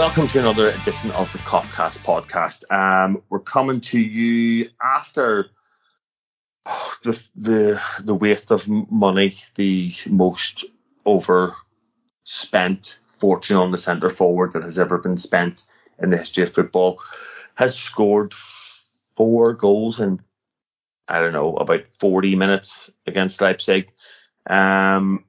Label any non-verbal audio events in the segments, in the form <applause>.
welcome to another edition of the Kopcast podcast. Um, we're coming to you after the the the waste of money, the most overspent fortune on the centre forward that has ever been spent in the history of football, has scored four goals in I don't know about 40 minutes against Leipzig. Um,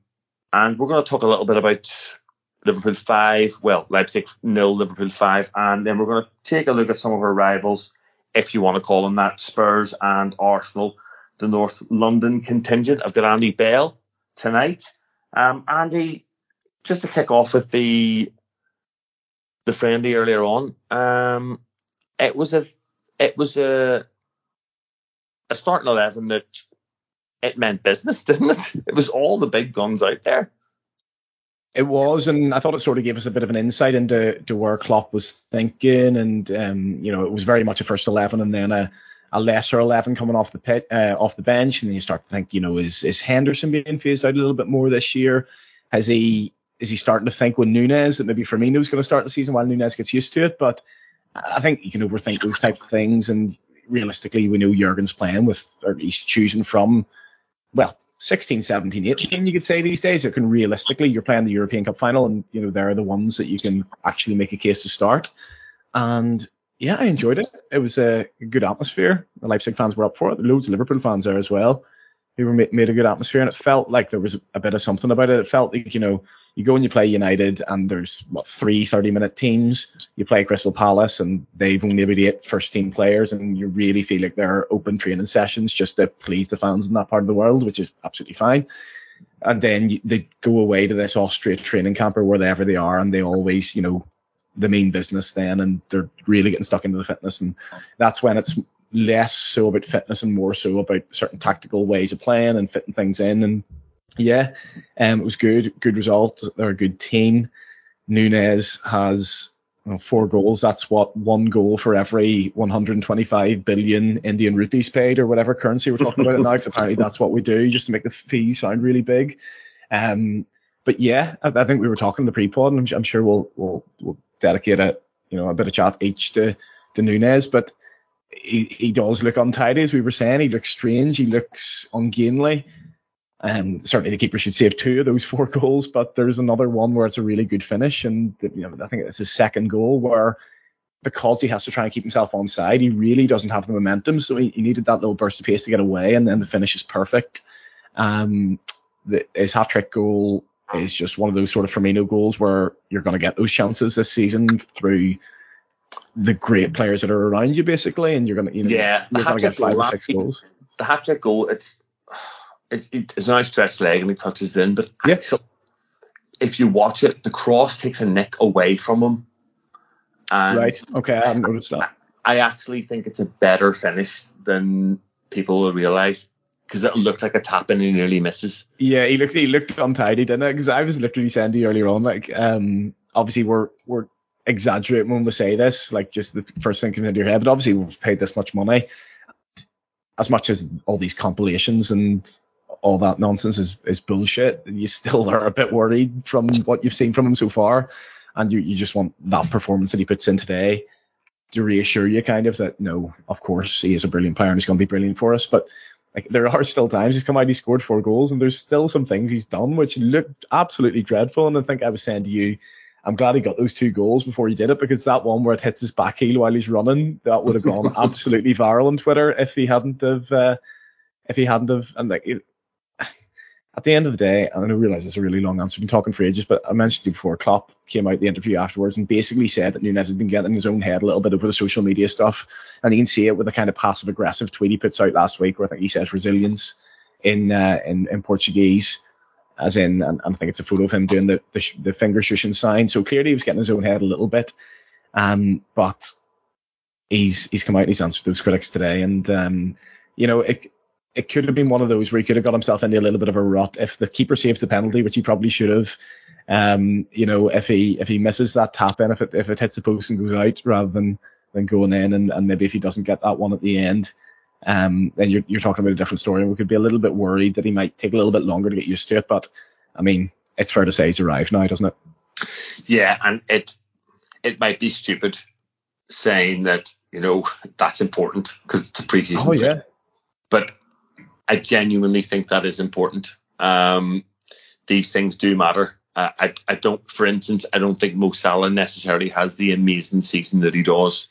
and we're going to talk a little bit about Liverpool 5, well, Leipzig nil, Liverpool 5, and then we're going to take a look at some of our rivals, if you want to call them that, Spurs and Arsenal, the North London contingent. I've got Andy Bell tonight. Um, Andy, just to kick off with the the friendly earlier on, um, it was a it was a a starting eleven that it meant business, <laughs> didn't it? It was all the big guns out there. It was, and I thought it sort of gave us a bit of an insight into to where Klopp was thinking, and um, you know, it was very much a first eleven, and then a, a lesser eleven coming off the pit, uh, off the bench, and then you start to think, you know, is is Henderson being phased out a little bit more this year? Has he is he starting to think with Nunez that maybe Firmino's going to start the season while Nunez gets used to it? But I think you can overthink those type of things, and realistically, we know Jurgen's playing with, or he's choosing from, well, 16, 17, 18, you could say these days. It can realistically, you're playing the European Cup final, and you know they're the ones that you can actually make a case to start. And yeah, I enjoyed it. It was a good atmosphere. The Leipzig fans were up for it. Loads of Liverpool fans there as well who were made a good atmosphere, and it felt like there was a bit of something about it. It felt like you know you go and you play United, and there's what three 30 minute teams. You play Crystal Palace, and they've only about eight first team players, and you really feel like there are open training sessions just to please the fans in that part of the world, which is absolutely fine. And then they go away to this Austria training camp or wherever they are, and they always, you know, the main business then, and they're really getting stuck into the fitness, and that's when it's less so about fitness and more so about certain tactical ways of playing and fitting things in. And yeah, um, it was good, good result. They're a good team. Nunez has four goals. That's what one goal for every 125 billion Indian rupees paid or whatever currency we're talking about now. Because apparently that's what we do just to make the fee sound really big. Um, but yeah, I, I, think we were talking the pre-pod, and I'm, I'm sure we'll, we'll we'll dedicate a you know a bit of chat each to to Nunez, but he, he does look untidy, as we were saying. He looks strange. He looks ungainly. Um, certainly the keeper should save two of those four <laughs> goals, but there's another one where it's a really good finish, and you know, I think it's his second goal where because he has to try and keep himself on side, he really doesn't have the momentum, so he, he needed that little burst of pace to get away, and then the finish is perfect. Um, the, his hat trick goal is just one of those sort of Firmino goals where you're going to get those chances this season through the great players that are around you basically, and you're gonna you know yeah, you're gonna get five or six goals. The hat trick goal, it's it's, it's a nice stretched leg and he touches in, but yeah. if you watch it, the cross takes a nick away from him. right. Okay, I haven't noticed that. I actually think it's a better finish than people will realise because it looked like a tap and he nearly misses. Yeah, he looked he looked untidy, didn't it? Because I was literally saying to you earlier on, like, um, obviously we're we're exaggerate when we say this, like just the first thing comes into your head. But obviously, we've paid this much money. As much as all these compilations and all that nonsense is, is bullshit, you still are a bit worried from what you've seen from him so far. And you, you just want that performance that he puts in today to reassure you kind of that no, of course he is a brilliant player and he's going to be brilliant for us. But like there are still times he's come out, he scored four goals, and there's still some things he's done which looked absolutely dreadful. And I think I was saying to you I'm glad he got those two goals before he did it because that one where it hits his back heel while he's running, that would have gone <laughs> absolutely viral on Twitter if he hadn't have, uh, if he hadn't have, and like, it, at the end of the day, and I realize it's a really long answer, I've been talking for ages, but I mentioned it before, Klopp came out the interview afterwards and basically said that Nunez had been getting in his own head a little bit over the social media stuff, and you can see it with the kind of passive aggressive tweet he puts out last week where I think he says resilience in, uh, in, in Portuguese as in, and, and I think it's a photo of him doing the, the, the finger shushing sign. So clearly he was getting his own head a little bit. Um, but he's he's come out and he's answered those critics today, and um, you know it it could have been one of those where he could have got himself into a little bit of a rut if the keeper saves the penalty, which he probably should have. Um, you know, if he if he misses that tap in, if it if it hits the post and goes out rather than than going in, and, and maybe if he doesn't get that one at the end, um, then you're, you're talking about a different story. And we could be a little bit worried that he might take a little bit longer to get used to it. But I mean, it's fair to say he's arrived now, doesn't it? Yeah, and it it might be stupid saying that you know that's important because it's a preseason. Oh yeah. But I genuinely think that is important. Um, these things do matter. Uh, I, I don't, for instance, I don't think Mo Salah necessarily has the amazing season that he does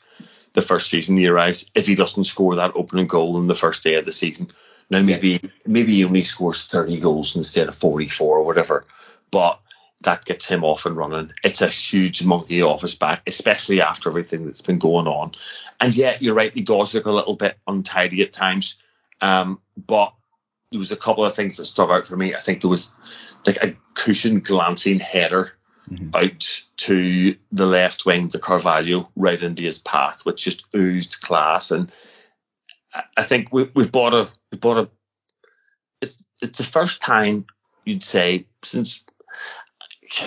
the first season he arrives if he doesn't score that opening goal on the first day of the season. Now maybe maybe he only scores 30 goals instead of 44 or whatever, but that gets him off and running. It's a huge monkey off his back, especially after everything that's been going on. And yeah, you're right, he does look a little bit untidy at times. Um, but there was a couple of things that stuck out for me. I think there was like a cushion glancing header mm-hmm. out to the left wing to Carvalho right into his path, which just oozed class. And I think we, have bought a we bought a. It's it's the first time you'd say since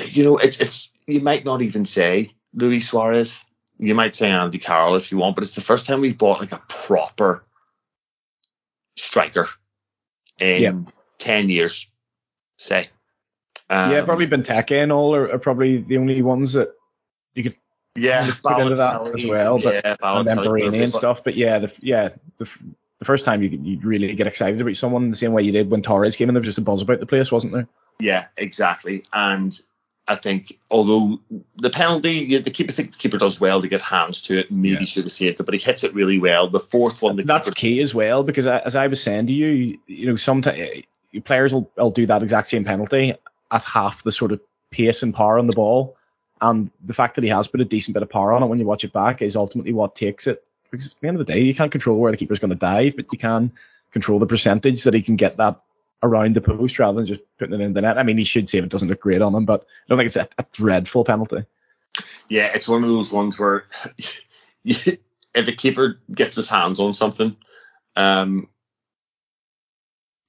you know it's it's you might not even say Luis Suarez. You might say Andy Carroll if you want, but it's the first time we've bought like a proper striker in yep. ten years, say. Um, yeah, probably Benteke and all are, are, probably the only ones that you could yeah put into that as well. But yeah, and then Borini and stuff. But yeah, the yeah the, the first time you you really get excited about someone the same way you did when Torres came in, there was just a buzz about the place, wasn't there? Yeah, exactly. And I think although the penalty, the keeper, think the keeper does well to get hands to it. Maybe should have saved it, but he hits it really well. The fourth one, the that's keeper, key as well because as I was saying to you, you know, sometimes players will, will do that exact same penalty at half the sort of pace and power on the ball. And the fact that he has put a decent bit of power on it when you watch it back is ultimately what takes it. Because at the end of the day, you can't control where the keeper's going to dive, but you can control the percentage that he can get that around the post rather than just putting it in the net. I mean, he should save it doesn't look great on him, but I don't think it's a, a dreadful penalty. Yeah, it's one of those ones where <laughs> if a keeper gets his hands on something, um,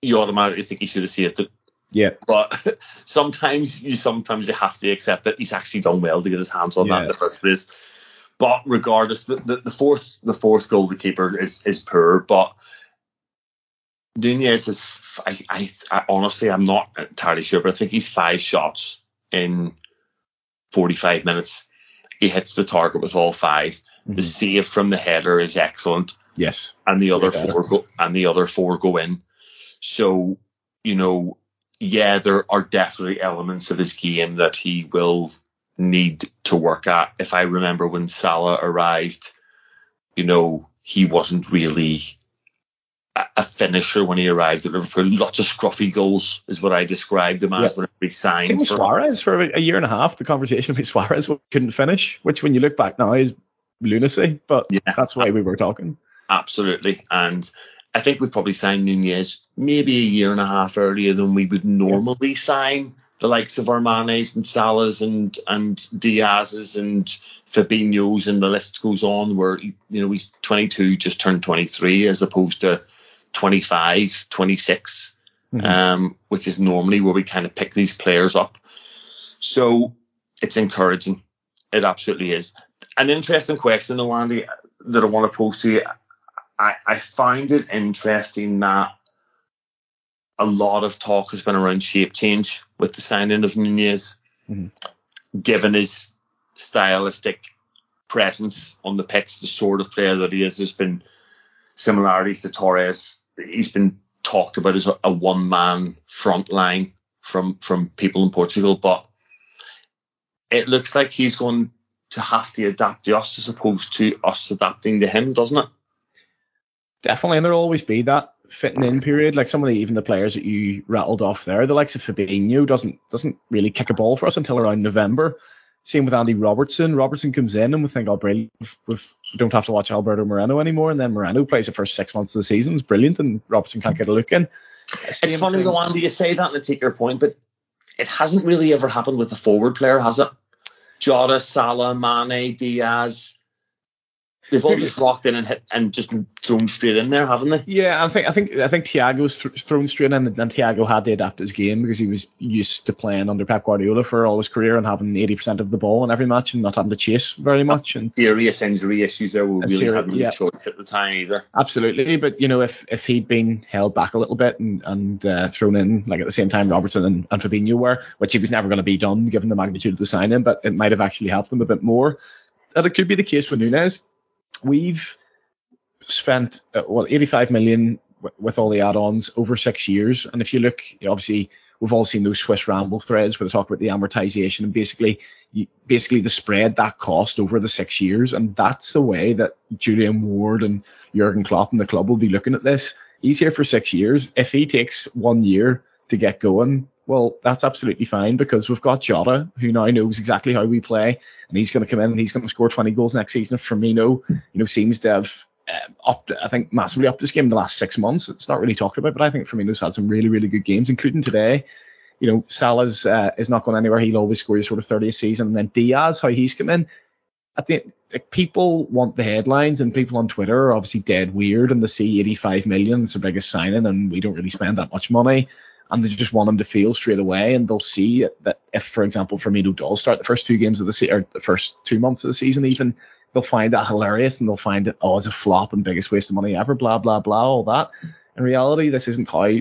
you automatically think he should have saved it. Yeah. But <laughs> sometimes you sometimes you have to accept that he's actually done well to get his hands on yes. that in the first place. But regardless, the, the, the fourth the fourth goal the keeper is is poor, but Nunez is I, I, I honestly I'm not entirely sure, but I think he's five shots in 45 minutes. He hits the target with all 5 mm-hmm. The save from the header is excellent. Yes. And the other four go and the other four go in. So, you know, yeah, there are definitely elements of his game that he will need to work at. If I remember when Salah arrived, you know, he wasn't really a, finisher when he arrived at Liverpool. Lots of scruffy goals is what I described him as yeah. when he signed. Same with Suarez for a year and a half. The conversation with Suarez couldn't finish, which when you look back now is lunacy, but yeah. that's why we were talking. Absolutely. And I think we've probably signed Nunez maybe a year and a half earlier than we would normally yeah. sign the likes of Armanes and Salahs and and Diaz's and Fabinho's and the list goes on. Where you know he's 22, just turned 23, as opposed to 25, 26, mm-hmm. um, which is normally where we kind of pick these players up. So it's encouraging. It absolutely is. An interesting question, Andy, that I want to pose to you. I, I find it interesting that a lot of talk has been around shape change with the signing of Nunez, mm-hmm. given his stylistic presence on the pitch, the sort of player that he is. There's been similarities to Torres. He's been talked about as a, a one man front line from from people in Portugal, but it looks like he's going to have to adapt to us as opposed to us adapting to him, doesn't it? Definitely, and there'll always be that fitting in period. Like some of the even the players that you rattled off there, the likes of Fabinho doesn't doesn't really kick a ball for us until around November. Same with Andy Robertson. Robertson comes in and we think, oh, brilliant. we don't have to watch Alberto Moreno anymore. And then Moreno plays the first six months of the season. It's brilliant. And Robertson can't get a look in. Same it's funny, though, Andy, you say that and I take your point, but it hasn't really ever happened with a forward player, has it? Jota, Salah, Mane, Diaz, They've all just walked in and hit and just thrown straight in there, haven't they? Yeah, I think I think I think Thiago's th- thrown straight in, and, and Thiago had to adapt his game because he was used to playing under Pep Guardiola for all his career and having 80% of the ball in every match and not having to chase very much. And serious injury issues there. We really hadn't yeah. choice at the time either. Absolutely, but you know if if he'd been held back a little bit and and uh, thrown in like at the same time Robertson and, and Fabinho were, which he was never going to be done given the magnitude of the signing, but it might have actually helped them a bit more that it could be the case with Nunez. We've spent uh, well 85 million with all the add-ons over six years, and if you look, obviously we've all seen those Swiss Ramble threads where they talk about the amortization and basically you, basically the spread that cost over the six years, and that's the way that Julian Ward and Jurgen Klopp and the club will be looking at this. He's here for six years. If he takes one year to get going, well, that's absolutely fine because we've got Jota, who now knows exactly how we play, and he's going to come in and he's going to score 20 goals next season. Firmino, you know, seems to have um, up, I think, massively up this game in the last six months. It's not really talked about, but I think Firmino's had some really, really good games, including today. You know, Salah's uh, is not going anywhere. He'll always score his sort of 30 a season. And then Diaz, how he's come in. I think like, people want the headlines, and people on Twitter are obviously dead weird, and they see 85 million, it's the biggest signing, and we don't really spend that much money and they just want him to feel straight away. And they'll see that if, for example, Firmino does start the first two games of the season, or the first two months of the season, even they'll find that hilarious and they'll find it, oh, it's a flop and biggest waste of money ever, blah, blah, blah, all that. In reality, this isn't how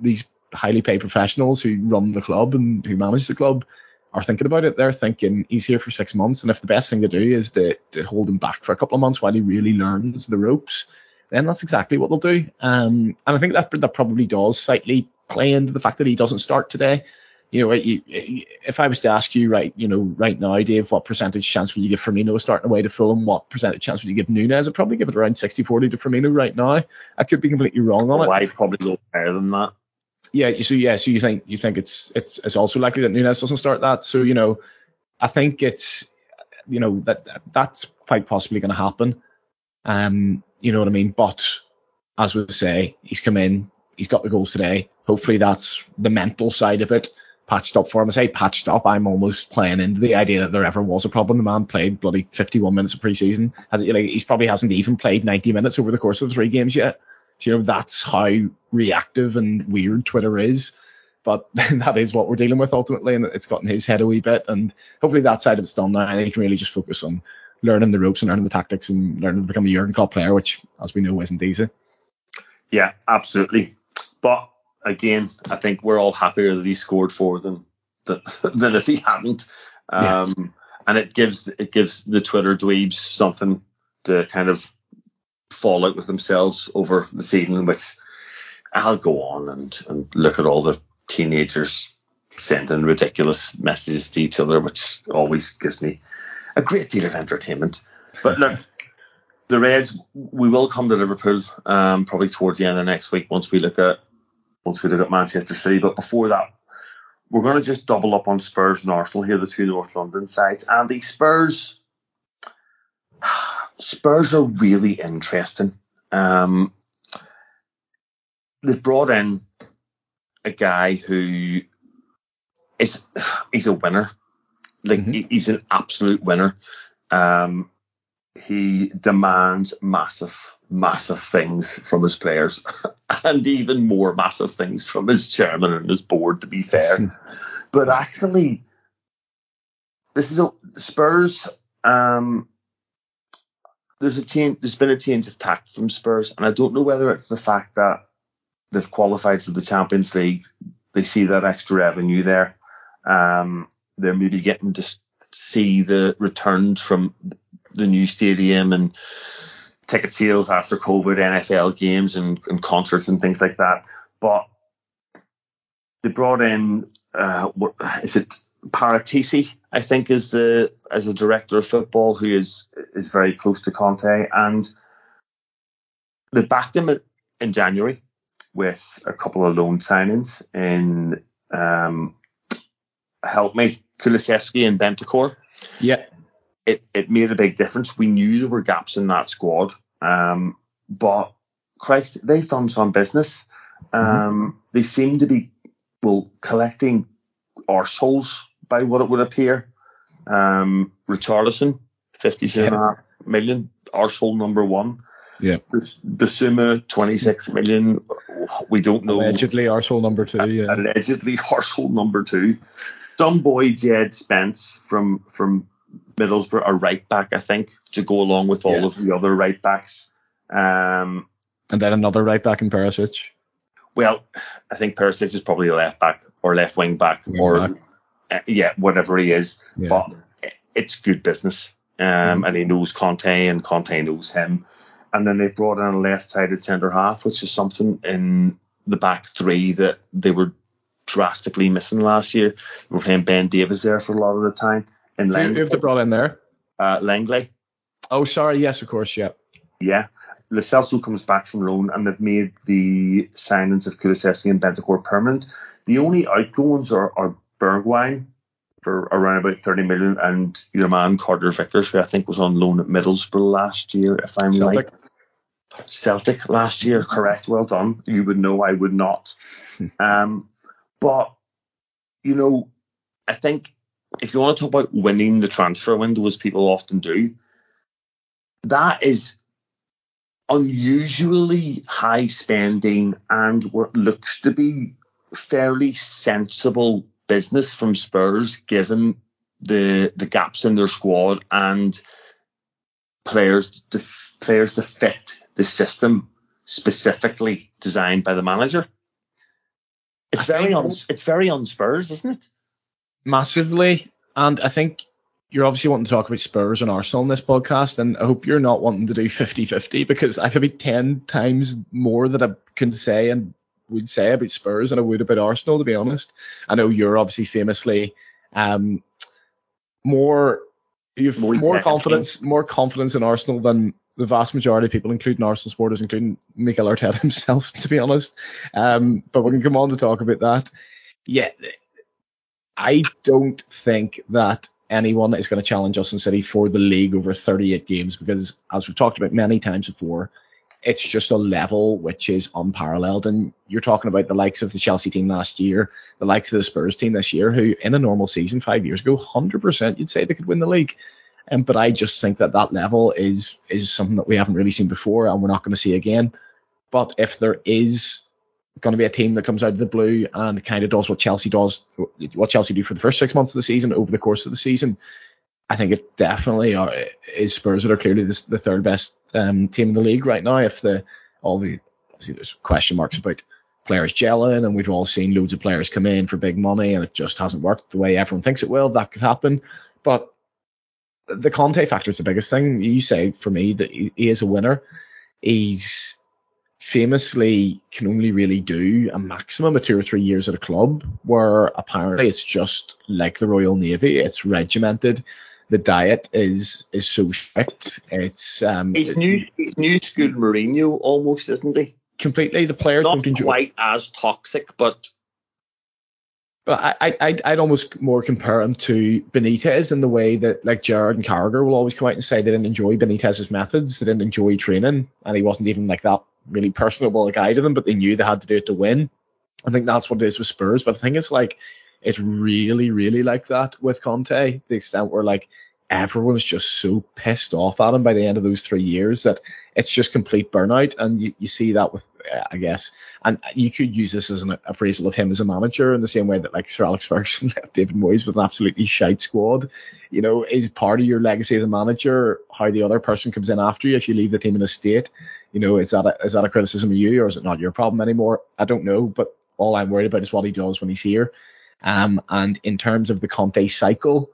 these highly paid professionals who run the club and who manage the club are thinking about it. They're thinking he's here for six months, and if the best thing to do is to, to hold him back for a couple of months while he really learns the ropes, then that's exactly what they'll do. Um, and I think that that probably does slightly play into the fact that he doesn't start today. You know, if I was to ask you right, you know, right now, Dave, what percentage chance would you give Firmino starting away to Fulham? What percentage chance would you give Nunez? I'd probably give it around 60-40 to Firmino right now. I could be completely wrong on it. Why probably go higher than that? Yeah, so yeah, so you think you think it's it's it's also likely that Nunez doesn't start that. So you know, I think it's you know that that's quite possibly going to happen. Um, you know what I mean? But as we say, he's come in, he's got the goals today. Hopefully that's the mental side of it patched up for him. I say patched up, I'm almost playing into the idea that there ever was a problem. The man played bloody 51 minutes of preseason. Has like he's probably hasn't even played 90 minutes over the course of the three games yet. So, you know that's how reactive and weird Twitter is. But <laughs> that is what we're dealing with ultimately, and it's gotten his head a wee bit. And hopefully that side of it's done now, and he can really just focus on learning the ropes and learning the tactics and learning to become a Jurgen Klopp player, which, as we know, isn't easy. Yeah, absolutely. But again, I think we're all happier that he scored four than than, <laughs> than if he hadn't. Um, yeah. And it gives it gives the Twitter dweebs something to kind of fall out with themselves over the season, which I'll go on and, and look at all the teenagers sending ridiculous messages to each other, which always gives me a great deal of entertainment. But look, <laughs> the Reds, we will come to Liverpool um, probably towards the end of next week once we look at once we look at Manchester City. But before that, we're going to just double up on Spurs and Arsenal here, the two North London sides. And the Spurs, <sighs> Spurs are really interesting. Um, they've brought in a guy who is he's a winner. Like mm-hmm. he's an absolute winner. Um, he demands massive, massive things from his players, <laughs> and even more massive things from his chairman and his board. To be fair, but actually, this is a Spurs. Um, there's a change. There's been a change of tact from Spurs, and I don't know whether it's the fact that they've qualified for the Champions League. They see that extra revenue there. Um, they're maybe getting to see the returns from the new stadium and ticket sales after COVID, NFL games and, and concerts and things like that. But they brought in, uh, what is it? Paratici, I think, is the as a director of football who is is very close to Conte, and they backed him in January with a couple of loan signings in um, help me Kulusevski and Bentancur. Yeah it, it made a big difference. We knew there were gaps in that squad, um, but Christ, they've done some business. Um, mm-hmm. They seem to be well collecting arseholes by what it would appear. Um, Richarlison, fifty-two yeah. and a half million, arsehole number one. Yeah. Bissouma, 26 million. We don't know. Allegedly arsehole number two. Yeah. Allegedly arsehole number two. Some boy Jed Spence from from Middlesbrough a right back, I think, to go along with all yeah. of the other right backs. Um, and then another right back in Perisic. Well, I think Perisic is probably a left back or left wing back wing or back. Uh, yeah, whatever he is. Yeah. But it's good business. um, and he knows Conte, and Conte knows him. And then they brought in a left-sided centre half, which is something in the back three that they were drastically missing last year. They were playing Ben Davies there for a lot of the time. And Who, who have they brought in there? uh, Lenglet. Oh, sorry. Yes, of course. Yeah. Yeah. Lo Celso comes back from loan and they've made the signings of Kulusevski and Bentancur permanent. The only outgoings are, are Bergwijn for around about 30 million and your man Carter Vickers, who I think was on loan at Middlesbrough last year, if I'm Celtic. right. Celtic last year, correct. Well done. You would know, I would not. <laughs> um, but, you know, I think if you want to talk about winning the transfer window, as people often do, that is unusually high spending and what looks to be fairly sensible business from Spurs, given the the gaps in their squad and players to, players to fit the system specifically designed by the manager. It's very un, it's very un Spurs, isn't it? Massively. And I think you're obviously wanting to talk about Spurs and Arsenal in this podcast, and I hope you're not wanting to do 50-50 because I could be 10 times more that I can say and would say about Spurs than I would about Arsenal, to be honest. I know you're obviously famously um, more you've More more, confidence more confidence in Arsenal than the vast majority of people, including Arsenal supporters, including Mikel Arteta <laughs> himself, to be honest. Um, but we can come on to talk about that. Yeah, I don't think that anyone is going to challenge us in City for the league over 38 games because, as we've talked about many times before, it's just a level which is unparalleled. And you're talking about the likes of the Chelsea team last year, the likes of the Spurs team this year, who in a normal season five years ago, 100% you'd say they could win the league. Um, but I just think that that level is is something that we haven't really seen before, and we're not going to see again. But if there is going to be a team that comes out of the blue and kind of does what Chelsea does, what Chelsea do for the first six months of the season over the course of the season, I think it definitely are, is Spurs that are clearly the, the third best um, team in the league right now. If the all the obviously there's question marks about players gelling, and we've all seen loads of players come in for big money, and it just hasn't worked the way everyone thinks it will. That could happen, but the Conte factor is the biggest thing. You say for me that he, he is a winner. He's famously can only really do a maximum of two or three years at a club where apparently it's just like the Royal Navy. It's regimented. The diet is is so strict. It's um He's new he's new school Mourinho almost, isn't he? completely the players Not don't enjoy quite as toxic, but But I, I, I'd, I'd almost more compare him to Benitez in the way that like Gerrard and Carragher will always come out and say they didn't enjoy Benitez's methods, they didn't enjoy training, and he wasn't even like that really personable guy to them, but they knew they had to do it to win. I think that's what it is with Spurs. But I think it's like it's really, really like that with Conte, the extent where like everyone's just so pissed off at him by the end of those three years that it's just complete burnout. And you, you see that with, uh, I guess, and you could use this as an appraisal of him as a manager in the same way that like Sir Alex <laughs> Ferguson left David Moyes with an absolutely shite squad. You know, is part of your legacy as a manager how the other person comes in after you if you leave the team in a state? You know, is that a, is that a criticism of you or is it not your problem anymore? I don't know, but all I'm worried about is what he does when he's here. Um, and in terms of the Conte cycle,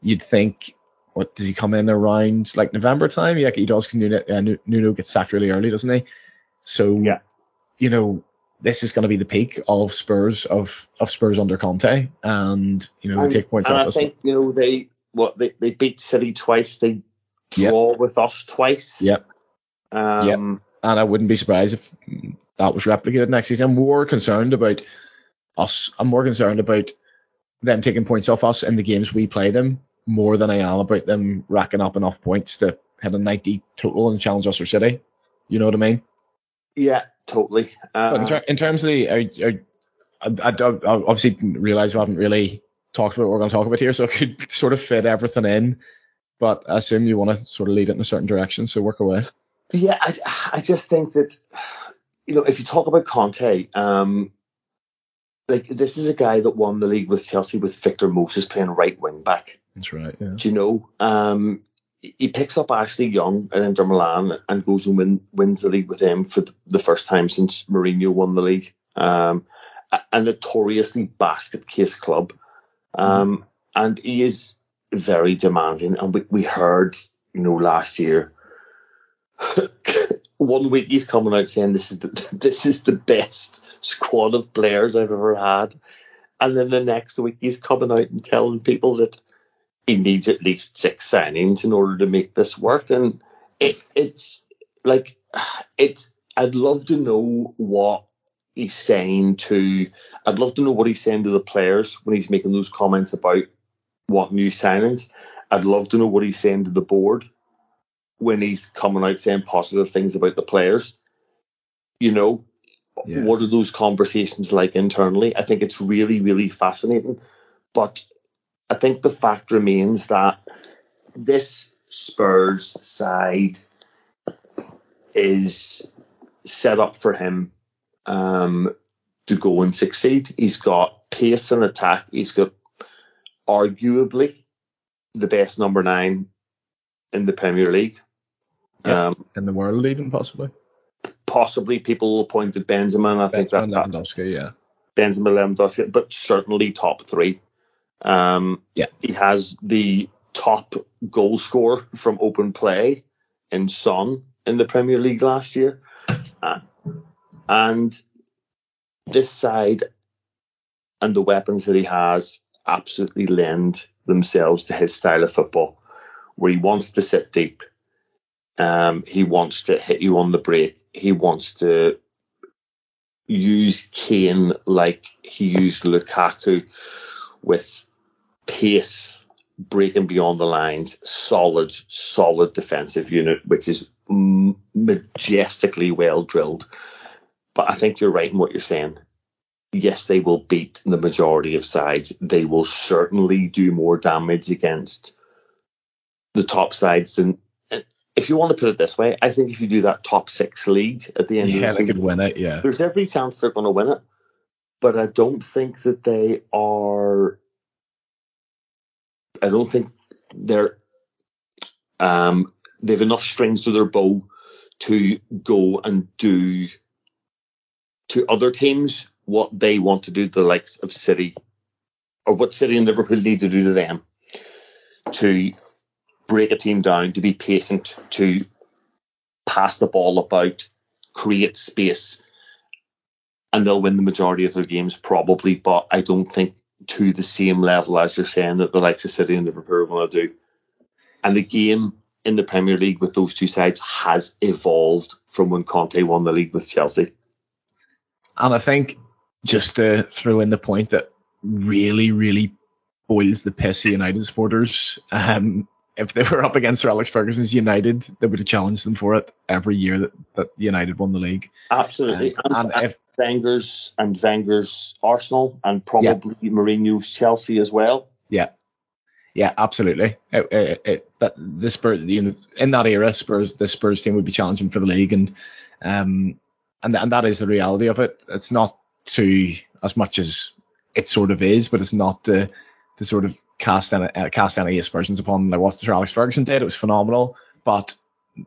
you'd think, what does he come in around like November time? Yeah, he does because Nuno, uh, Nuno gets sacked really early, doesn't he? So, Yeah. you know, this is going to be the peak of Spurs of of Spurs under Conte, and you know, they and, take points and I think you know they what they, they beat City twice, they draw with us twice. Yep. Um, and I wouldn't be surprised if that was replicated next season. I'm more concerned about us. I'm more concerned about them taking points off us in the games we play them more than I am about them racking up enough points to hit a 90 total and challenge us or City. You know what I mean? Yeah, totally. But in, Uh, ter- in terms of the, I, I, I, I obviously didn't realize we haven't really talked about what we're going to talk about here, so I could <laughs> sort of fit everything in. But I assume you want to sort of lead it in a certain direction, so work away. yeah, I, I just think that you know if you talk about Conte, um, like this is a guy that won the league with Chelsea with Victor Moses playing right wing back. That's right. Yeah. Do you know? Um, he picks up Ashley Young at Inter Milan and goes and win, wins the league with him for the first time since Mourinho won the league. Um, a, notoriously basket case club. Um, and he is very demanding. And we, we heard, you know, last year, <laughs> one week he's coming out saying this is the, <laughs> this is the best squad of players I've ever had, and then the next week he's coming out and telling people that he needs at least six signings in order to make this work. And it, it's like it's. I'd love to know what he's saying to. I'd love to know what he's saying to the players when he's making those comments about what new signings. I'd love to know what he's saying to the board when he's coming out saying positive things about the players. You know, yeah. what are those conversations like internally? I think it's really, really fascinating. But I think the fact remains that this Spurs side is set up for him um, to go and succeed. He's got pace and attack. He's got arguably the best number nine in the Premier League. Yep. Um, in the world, even possibly. Possibly, people will point to Benzema. I Benzema, think that Lewandowski, yeah. Benzema, Lewandowski, but certainly top three. Um, yeah. He has the top goal scorer from open play in Son in the Premier League last year. Uh, and this side and the weapons that he has absolutely lend themselves to his style of football, where he wants to sit deep. Um, he wants to hit you on the break. He wants to use Kane like he used Lukaku with pace, breaking beyond the lines, solid, solid defensive unit, which is majestically well drilled. But I think you're right in what you're saying. Yes, they will beat the majority of sides. They will certainly do more damage against the top sides than. If you want to put it this way, I think if you do that top six league at the end yeah, of the season, they could win it. Yeah, there's every chance they're going to win it. But I don't think that they are I don't think they're um, they've enough strings to their bow to go and do to other teams what they want to do to the likes of City or what City and Liverpool need to do to them to break a team down, to be patient, to pass the ball about, create space, and they'll win the majority of their games probably. But I don't think to the same level as you're saying that the likes of City and Liverpool are going to do. And the game in the Premier League with those two sides has evolved from when Conte won the league with Chelsea. And I think just to throw in the point that really, really boils the piss United supporters. Um, if they were up against Sir Alex Ferguson's United, they would have challenged them for it every year that, that United won the league. Absolutely. Um, and, and if Wenger's and Wenger's Arsenal and probably yeah. Mourinho's Chelsea as well. Yeah. Yeah, absolutely. It, it, it, that the Spurs, you know, in that era, Spurs, the Spurs team would be challenging for the league, and um, and and that is the reality of it. It's not to as much as it sort of is, but it's not to to sort of cast any uh, cast any aspersions upon like what Sir Alex Ferguson did. It was phenomenal, but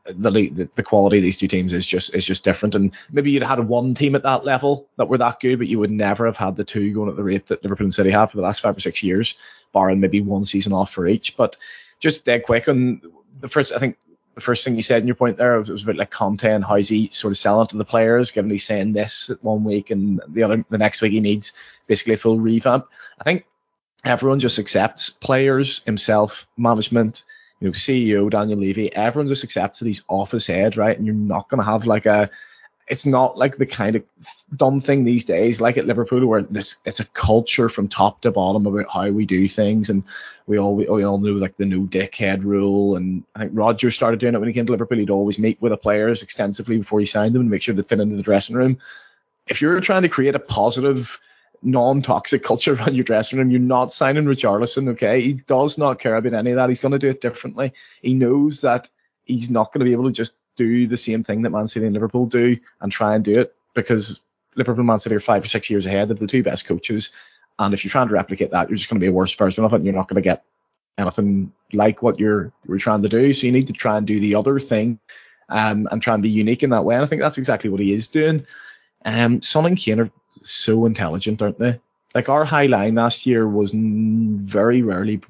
the, the the quality of these two teams is just is just different. And maybe you'd had one team at that level that were that good, but you would never have had the two going at the rate that Liverpool and City have for the last five or six years, barring maybe one season off for each. But just dead quick on the first, I think the first thing you said in your point there was, was about like Conte and how's he sort of selling to the players, given he's saying this one week and the other the next week he needs basically a full revamp. I think everyone just accepts players, himself, management you know, CEO Daniel Levy, everyone just accepts that he's off his head, right? And you're not going to have like a, it's not like the kind of dumb thing these days, like at Liverpool, where this, it's a culture from top to bottom about how we do things, and we all we, we all knew like the no dickhead rule, and I think Roger started doing it when he came to Liverpool. He'd always meet with the players extensively before he signed them and make sure they fit into the dressing room. If you're trying to create a positive non-toxic culture <laughs> around your dressing room. You're not signing Richarlison, okay? He does not care about any of that. He's going to do it differently. He knows that he's not going to be able to just do the same thing that Man City and Liverpool do and try and do it because Liverpool and Man City are five or six years ahead of the two best coaches. And if you're trying to replicate that, you're just going to be a worse version of it, and you're not going to get anything like what you're you're trying to do. So you need to try and do the other thing, um, and try and be unique in that way. And I think that's exactly what he is doing. Um, Son and Kane are so intelligent, aren't they? Like our high line last year was very rarely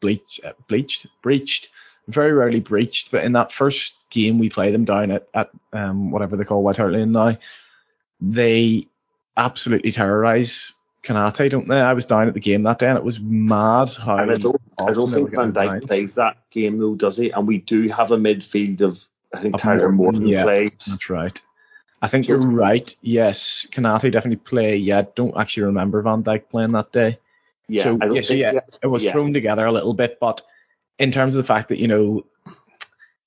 bleached, uh, bleached, breached, very rarely breached. But in that first game we play them down at, at um, whatever they call White Hart Lane now, they absolutely terrorise Konaté, don't they? I was down at the game that day and it was mad how. And I don't, I don't think Van Dijk plays that game though, does he? And we do have a midfield of, I think Tyler Morton yeah, plays. That's right. I think you're right. Yes, Konaté definitely play. Yeah, don't actually remember Van Dijk playing that day. Yeah, so, yeah, so yeah, it was yeah. thrown together a little bit, but in terms of the fact that you know,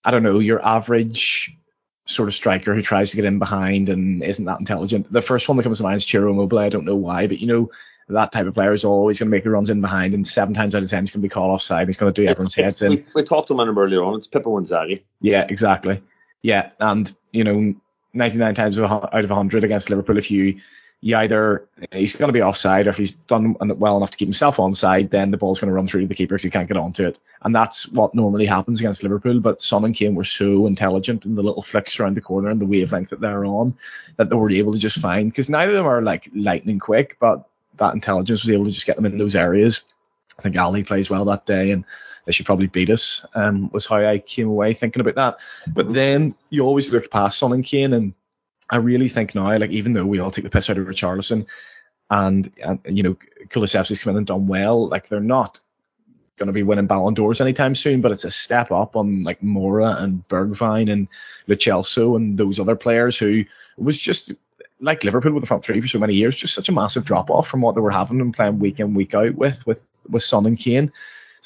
I don't know, your average sort of striker who tries to get in behind and isn't that intelligent. The first one that comes to mind is Ciro Immobile. I don't know why, but you know that type of player is always going to make the runs in behind, and seven times out of ten he's going to be caught offside. And he's going to do everyone's heads in. We, we talked about him earlier on. It's Pippo Inzaghi. Yeah, exactly. Yeah, and you know, 99 times out of 100 against Liverpool, if you you either he's going to be offside, or if he's done well enough to keep himself onside, then the ball's going to run through the keeper because he can't get onto it. And that's what normally happens against Liverpool. But Son and Kane were so intelligent in the little flicks around the corner and the wavelength that they're on that they were able to just find because neither of them are like lightning quick, but that intelligence was able to just get them in those areas. I think Ali plays well that day, and they should probably beat us. Um, was how I came away thinking about that. But then you always look past Son and Kane and I really think now, like even though we all take the piss out of Richarlison, and, and you know Kulusevski's come in and done well, like they're not going to be winning Ballon d'Ors anytime soon, but it's a step up on like Moura and Bergwijn and Lo and those other players who was just like Liverpool with the front three for so many years, just such a massive drop off from what they were having and playing week in week out with with with Son and Kane.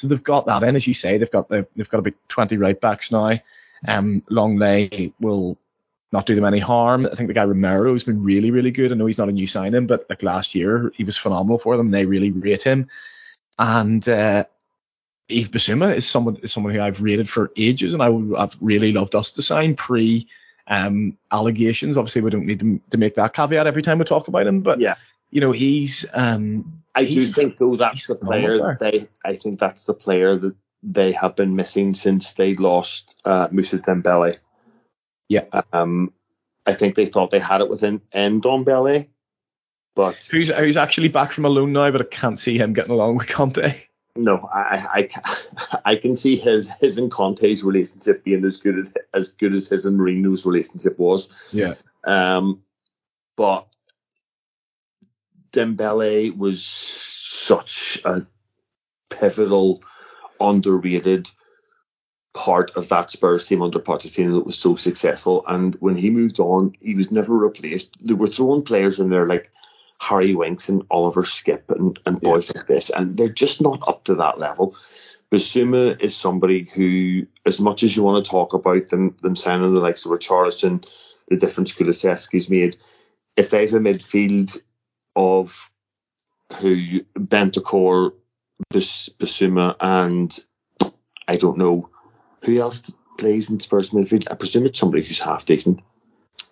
So they've got that in, as you say, they've got the, they've got about 20 right backs now. Um, Lenglet will not do them any harm. I think the guy Romero has been really, really good. I know he's not a new signing, but like last year he was phenomenal for them. They really rate him. And uh, Yves Bissouma is someone is someone who I've rated for ages, and I would have really loved us to sign pre um, allegations. Obviously, we don't need to, to, make that caveat every time we talk about him, but yeah, you know he's. Um, I he's, do think though that's the player that they. I think that's the player that they have been missing since they lost uh, Moussa Dembele. Yeah. Um, I think they thought they had it with within Ndombele, but who's who's actually back from a loan now, but I can't see him getting along with Conte. No, I, I, <laughs> I can see his his and Conte's relationship being as good as as good as his and Mourinho's relationship was. Yeah. Um, but Dembele was such a pivotal, underrated part of that Spurs team under Pochettino that was so successful. And when he moved on, he was never replaced. They were throwing players in there like Harry Winks and Oliver Skipp and, and boys yeah. like this, and they're just not up to that level. Bissouma is somebody who, as much as you want to talk about them, them signing the likes of Richarlison, the difference Kulusevski's made, if they have a midfield of who Bentancur, Bissouma, and I don't know, who else plays in Spurs midfield? I presume it's somebody who's half decent.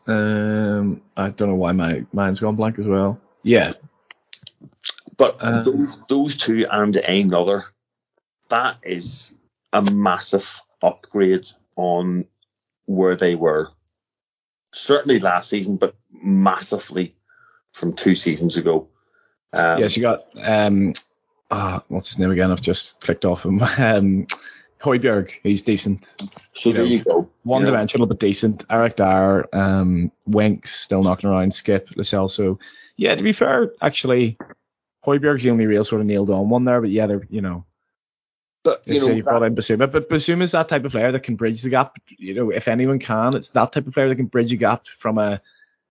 Um, I don't know why my mind's gone blank as well. Yeah, but um, those those two and another, that is a massive upgrade on where they were. Certainly last season, but massively from two seasons ago. Um, yes, you got um, uh, what's his name again? I've just clicked off him. <laughs> Um, Højbjerg, he's decent. So you there know, you go. One dimensional but decent. Eric Dier, um, Winks still knocking around. Skipp Lo Celso. Yeah, to be fair, actually, Højbjerg's the only real sort of nailed on one there. But yeah, they're you know. But you know, you brought in Bissouma, but Bissouma's that type of player that can bridge the gap. You know, if anyone can, it's that type of player that can bridge a gap from a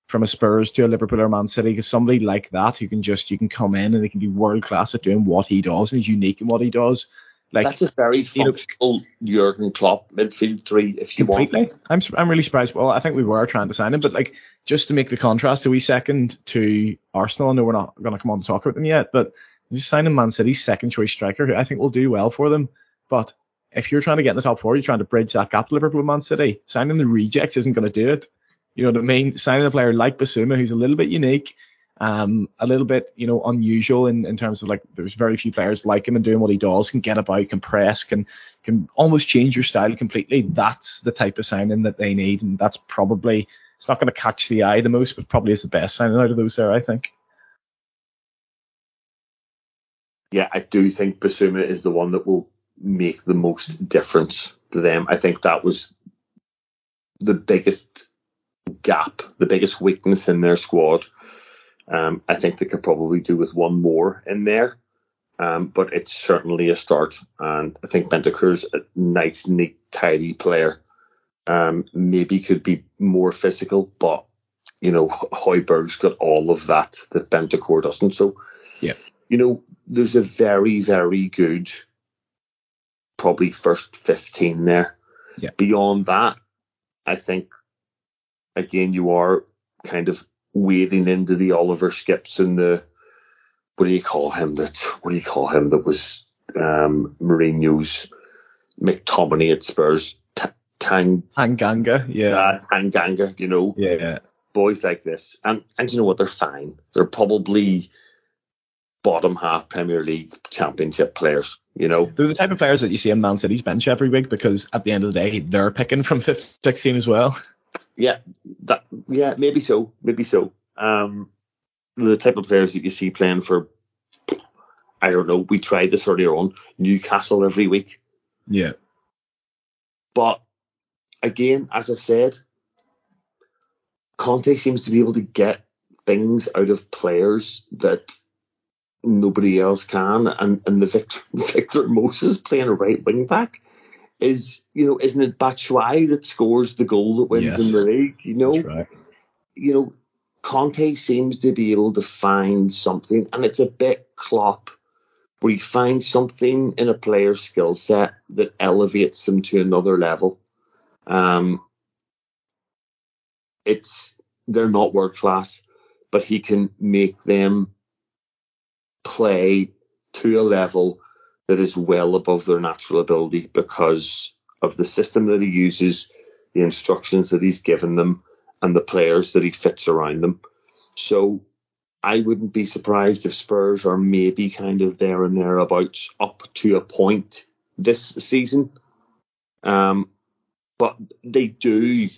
from a Spurs to a Liverpool or Man City. Because somebody like that who can just you can come in and they can be world class at doing what he does and he's unique in what he does like that's a very functional you know, Jurgen Klopp midfield three if you completely. want. I'm I'm really surprised. Well, I think we were trying to sign him, but like just to make the contrast a wee second to Arsenal. I know we're not going to come on to talk about them yet, but just signing Man City's second choice striker, who I think will do well for them. But if you're trying to get in the top four, you're trying to bridge that gap Liverpool, Man City. Signing the rejects isn't going to do it. You know what I mean? Signing a player like Bissouma, who's a little bit unique, um, a little bit, you know, unusual in, in terms of like there's very few players like him and doing what he does, can get about, can press, can can almost change your style completely. That's the type of signing that they need, and that's probably it's not going to catch the eye the most, but probably is the best signing out of those there, I think. Yeah, I do think Bissouma is the one that will make the most difference to them. I think that was the biggest gap, the biggest weakness in their squad. Um, I think they could probably do with one more in there. Um, but it's certainly a start. And I think Bentancur's a nice, neat, tidy player. Um, maybe could be more physical, but you know, Højbjerg's got all of that that Bentancur doesn't. So, yeah, you know, there's a very, very good, probably first 15 there. Yeah. Beyond that, I think, again, you are kind of wading into the Oliver Skipps and the, what do you call him? That, what do you call him? That was um, Mourinho's McTominay at Spurs. Tang Tanganga, yeah, uh, Tanganga, you know, yeah, boys like this, and and you know what? They're fine. They're probably bottom half Premier League Championship players. You know, they're the type of players that you see in Man City's bench every week because at the end of the day, they're picking from 15, 16 as well. Yeah, that yeah, maybe so, maybe so. Um, the type of players that you see playing for, I don't know. We tried this earlier on, Newcastle every week. Yeah, but again, as I've said, Conte seems to be able to get things out of players that nobody else can. And and the Victor <laughs> Victor Moses playing a right wing back is you know isn't it Batshuayi that scores the goal that wins yes, in the league? You know, right. you know, Conte seems to be able to find something, and it's a bit Klopp where he finds something in a player's skill set that elevates them to another level. Um, it's they're not world class, but he can make them play to a level that is well above their natural ability because of the system that he uses, the instructions that he's given them, and the players that he fits around them. So I wouldn't be surprised if Spurs are maybe kind of there and thereabouts up to a point this season. Um, but they do.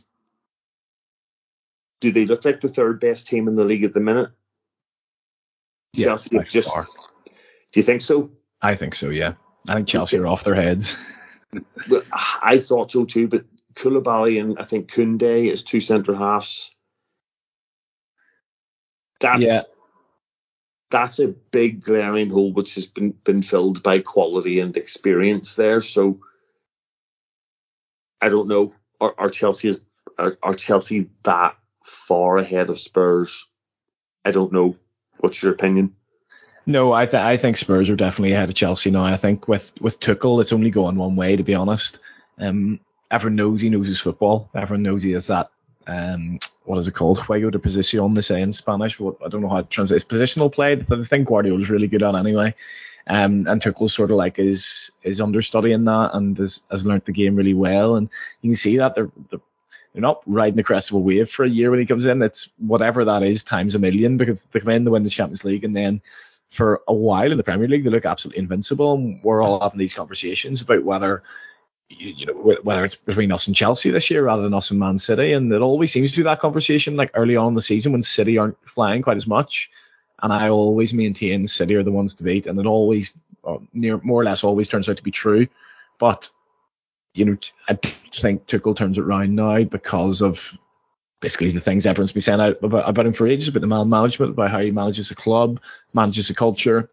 Do they look like the third best team in the league at the minute? Yeah, Chelsea just. Far. Do you think so? I think so. Yeah, I think Chelsea are off their heads. <laughs> I thought so too, but Koulibaly and I think Koundé as two centre halves. That's, yeah. that's a big glaring hole which has been, been filled by quality and experience there. So I don't know. Are, are Chelsea is, are, are Chelsea that far ahead of Spurs? I don't know. What's your opinion? No, I th- I think Spurs are definitely ahead of Chelsea now. I think with with Tuchel, it's only going one way to be honest. Um, everyone knows he knows his football. Everyone knows he has that. Um, what is it called? Juego de posición, they say in Spanish. What I don't know how to translate. It's positional play. The thing Guardiola's really good at anyway. Um, and Tuchel's sort of like is is understudy in that and has, has learnt the game really well. And you can see that they're, they're they're not riding the crest of a wave for a year when he comes in. It's whatever that is times a million because they come in to win the Champions League and then for a while in the Premier League they look absolutely invincible. And we're all having these conversations about whether you, you know whether it's between us and Chelsea this year rather than us and Man City, and it always seems to be that conversation like early on in the season when City aren't flying quite as much and I always maintain City are the ones to beat, and it always, uh, near more or less, always turns out to be true. But you know, I think Tuchel turns it around now because of basically the things everyone's been saying about, about him for ages, about the man management, about how he manages a club, manages a culture.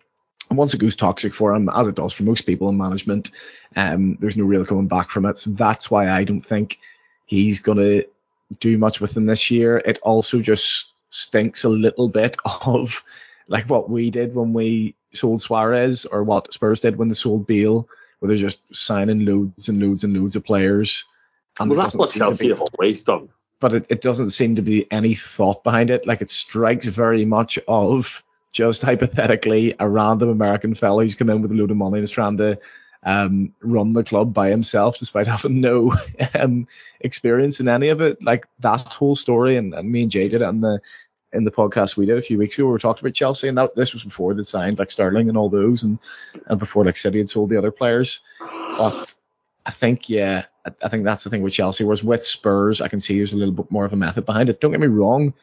And once it goes toxic for him, as it does for most people in management, um, there's no real coming back from it. So that's why I don't think he's going to do much with them this year. It also just stinks a little bit <laughs> of like what we did when we sold Suarez or what Spurs did when they sold Bale, where they're just signing loads and loads and loads of players. And well, that's what Chelsea have always done. But it, it doesn't seem to be any thought behind it. Like it strikes very much of just hypothetically a random American fellow who's come in with a load of money and is trying to um, run the club by himself despite <laughs> having no um, experience in any of it. Like that whole story, and, and me and Jay did it on the in the podcast we did a few weeks ago. We talking about Chelsea, and that, this was before they signed like Sterling and all those, and and before like City had sold the other players. But I think yeah, I, think that's the thing with Chelsea. Whereas with Spurs, I can see there's a little bit more of a method behind it. Don't get me wrong.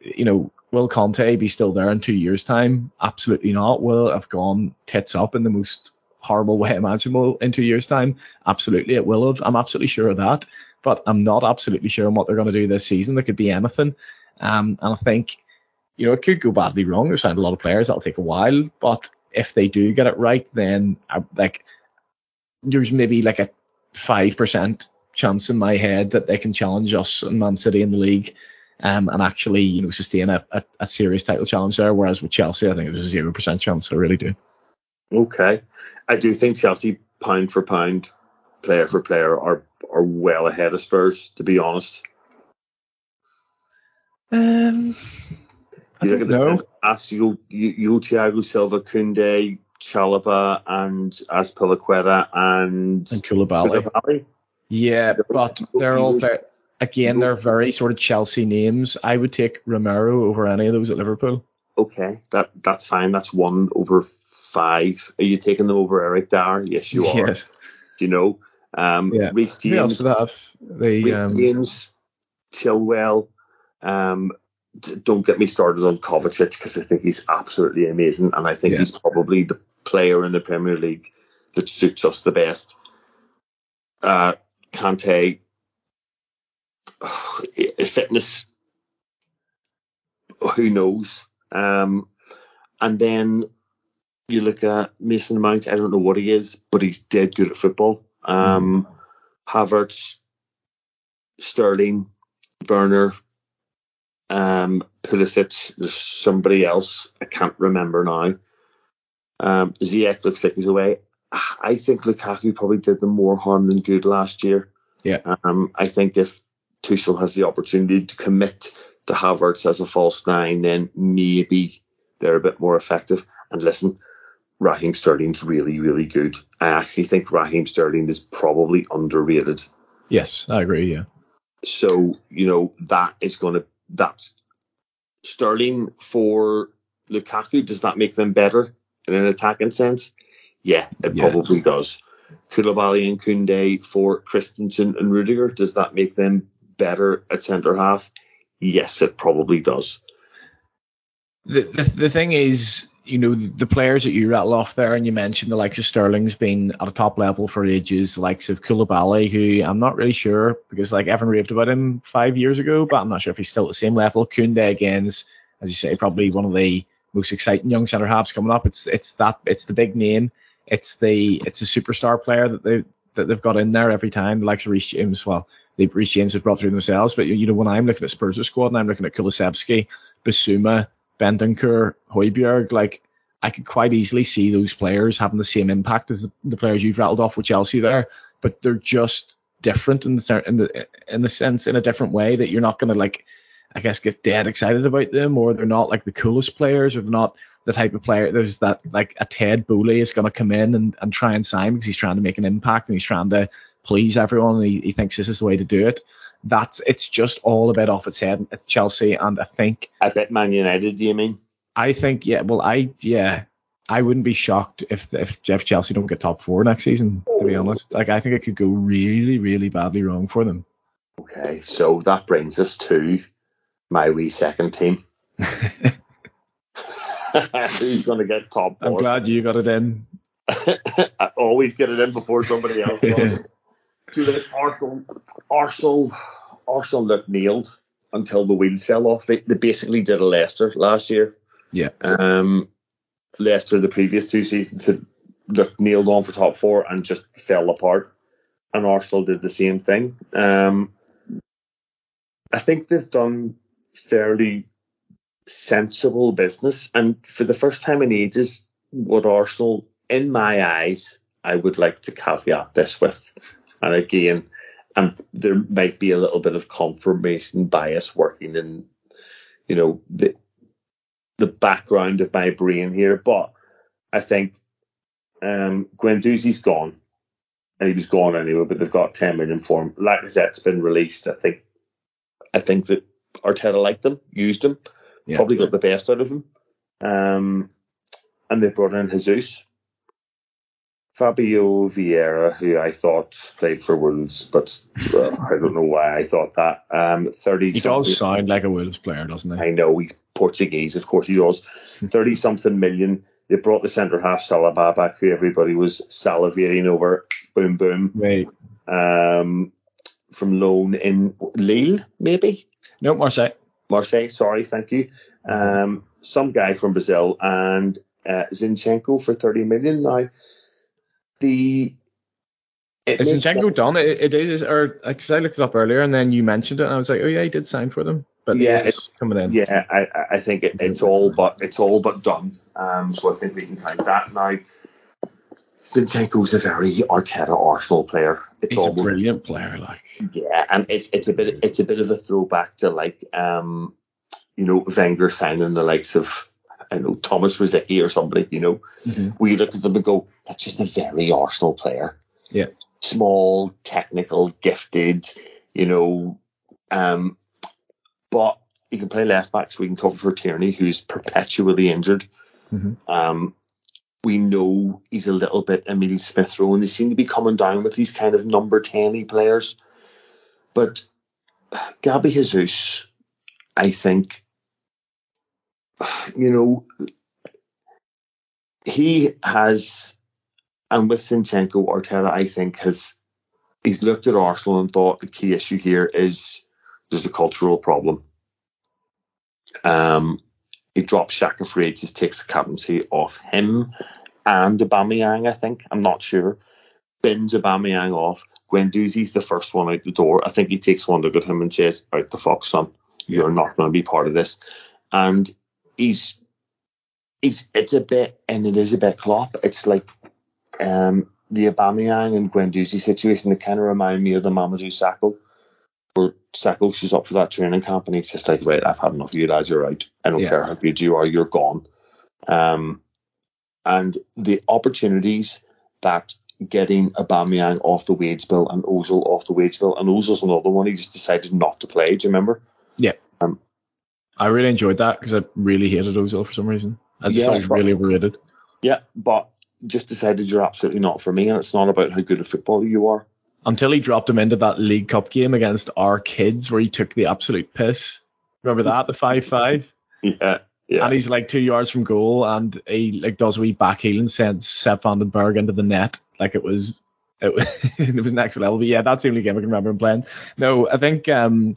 You know, will Conte be still there in two years' time? Absolutely not. Will have gone tits up in the most horrible way <laughs> imaginable in two years' time? Absolutely, it will have. I'm absolutely sure of that. But I'm not absolutely sure on what they're going to do this season. There could be anything. Um, and I think, you know, it could go badly wrong. There's signed a lot of players. That'll take a while. But if they do get it right, then I, uh, like there's maybe like a five percent chance in my head that they can challenge us and Man City in the league um, and actually, you know, sustain a, a, a, serious title challenge there. Whereas with Chelsea, I think there's a zero percent chance. I really do. Okay, I do think Chelsea pound for pound, player for player, are are well ahead of Spurs. To be honest. Um, I you don't know. As you, you, you, Thiago Silva, Koundé, Chalobah, and Azpilicueta, and and Koulibaly. Koulibaly. Yeah, but they're all play- again they're very sort of Chelsea names. I would take Romero over any of those at Liverpool. Okay, that that's fine. That's one over five. Are you taking them over Eric Dier? Yes, you are. Yes. Do you know? Um, yeah. Reece James. The, Reece um, James, Chilwell. Um, don't get me started on Kovacic because I think he's absolutely amazing, and I think yeah. he's probably the player in the Premier League that suits us the best. Uh, Kante, <sighs> fitness, who knows? Um, and then you look at Mason Mount. I don't know what he is, but he's dead good at football. Um, Havertz, Sterling, Werner, um, Pulisic. There's somebody else I can't remember now. Um, Ziyech looks like he's away. I think Lukaku probably did them more harm than good last year. Yeah. Um, I think if Tuchel has the opportunity to commit to Havertz as a false nine, then maybe they're a bit more effective. And listen, Raheem Sterling's really, really good. I actually think Raheem Sterling is probably underrated. Yes, I agree. Yeah. So you know that is going to that's Sterling for Lukaku. Does that make them better in an attacking sense? Yeah, it yeah. probably does. Koulibaly and Koundé for Christensen and Rudiger. Does that make them better at centre half? Yes, it probably does. The, the, the thing is, you know, the players that you rattle off there, and you mentioned the likes of Sterling's been at a top level for ages, the likes of Koulibaly, who I'm not really sure because like everyone raved about him five years ago, but I'm not sure if he's still at the same level. Koundé again is, as you say, probably one of the most exciting young centre halves coming up. It's it's that it's the big name it's the it's a superstar player that they that they've got in there every time. The likes of Reece James, well, they Reece James have brought through themselves, but you know when I'm looking at Spurs' squad and I'm looking at Kulusevski, Bissouma, Bentancur, Højbjerg, like I could quite easily see those players having the same impact as the, the players you've rattled off with Chelsea there, but they're just different in the in the in the sense in a different way that you're not going to like I guess get dead excited about them or they're not like the coolest players or they're not the type of player there's that like a Ted Boehly is going to come in and, and try and sign because he's trying to make an impact and he's trying to please everyone and he, he thinks this is the way to do it. That's it's just all a bit off its head at Chelsea and I think I bet Man United. Do you mean? I think yeah. Well, I yeah. I wouldn't be shocked if if Jeff Chelsea don't get top four next season. To be honest, like I think it could go really really badly wrong for them. Okay, so that brings us to my wee second team. <laughs> <laughs> Who's going to get top four? I'm glad you got it in. <laughs> I always get it in before somebody else does. To the Arsenal, Arsenal, Arsenal looked nailed until the wheels fell off. They, they basically did a Leicester last year. Yeah. Um, Leicester the previous two seasons had looked nailed on for top four and just fell apart. And Arsenal did the same thing. Um, I think they've done fairly sensible business. And for the first time in ages, what Arsenal, in my eyes, I would like to caveat this with, and again, and there might be a little bit of confirmation bias working in, you know, the the background of my brain here, but I think um, Guendouzi's gone, and he was gone anyway. But they've got 10 million for him. Lacazette's been released. I think, I think that Arteta liked them, used them, yeah. probably got the best out of him. Um, and they brought in Jesus. Fabio Vieira, who I thought played for Wolves, but uh, I don't know why I thought that. Um, 30 He does sound like a Wolves player, doesn't he? I know, he's Portuguese, of course he does. 30 something million. They brought the centre half Saliba back, who everybody was salivating over. Boom, boom. Right. Um, from loan in Lille, maybe. No, Marseille. Marseille, sorry, thank you. Um, some guy from Brazil and uh, Zinchenko for 30 million. Now, the. it Is makes Zinchenko done? It, it is, or because I looked it up earlier and then you mentioned it and I was like, oh yeah, he did sign for them, but Yeah, it's coming in. Yeah, I, I- think it, it's all but it's all but done. Um, so I think we can count that now. Zinchenko's a very Arteta Arsenal player. It's He's a brilliant player, like. yeah, and it's it's a bit it's a bit of a throwback to like um, you know, Wenger signing the likes of I know Thomas Rosicky or somebody. You know, Mhm. we look at them and go, that's just a very Arsenal player. Yeah. Small, technical, gifted, you know, um, but he can play left back, so we can cover for Tierney, who's perpetually injured. Mhm. Um, we know he's a little bit Emile Smith Rowe, and they seem to be coming down with these kind of number 10 players. But Gabby Jesus, I think, <sighs> you know, he has, and with Zinchenko, Arteta, I think, has he's looked at Arsenal and thought the key issue here is there's a cultural problem. Um, he drops Xhaka for ages, takes the captaincy off him and Aubameyang, I think. I'm not sure. Bins Aubameyang off. Guendouzi's the first one out the door. I think he takes one look at him and says, out the fuck, son. You're not going to be part of this. And he's, he's, it's a bit, and it is a bit Klopp. It's like, um, the Aubameyang and Guendouzi situation, they kind of remind me of the Mamadou Sakho where Sakho she's up for that training camp and he's just like, wait, I've had enough of you lads, you're out. I don't Yeah. care how good you are, you're gone. Um, and the opportunities that getting Aubameyang off the wage bill and Ozil off the wage bill, and Ozil's another one, he just decided not to play. Do you remember? I really enjoyed that because I really hated Ozil for some reason. I just Yeah, thought was really overrated. Yeah, but just decided you're absolutely not for me, and it's not about how good a footballer you are. Until he dropped him into that League Cup game against our kids where he took the absolute piss. Remember that, the 5 5? <laughs> Yeah, yeah. And he's like two yards from goal and he like does a wee back heel and sends Sepp van den Berg into the net. Like it was <laughs> it was, it was next level. But yeah, that's the only game I can remember him playing. No, I think um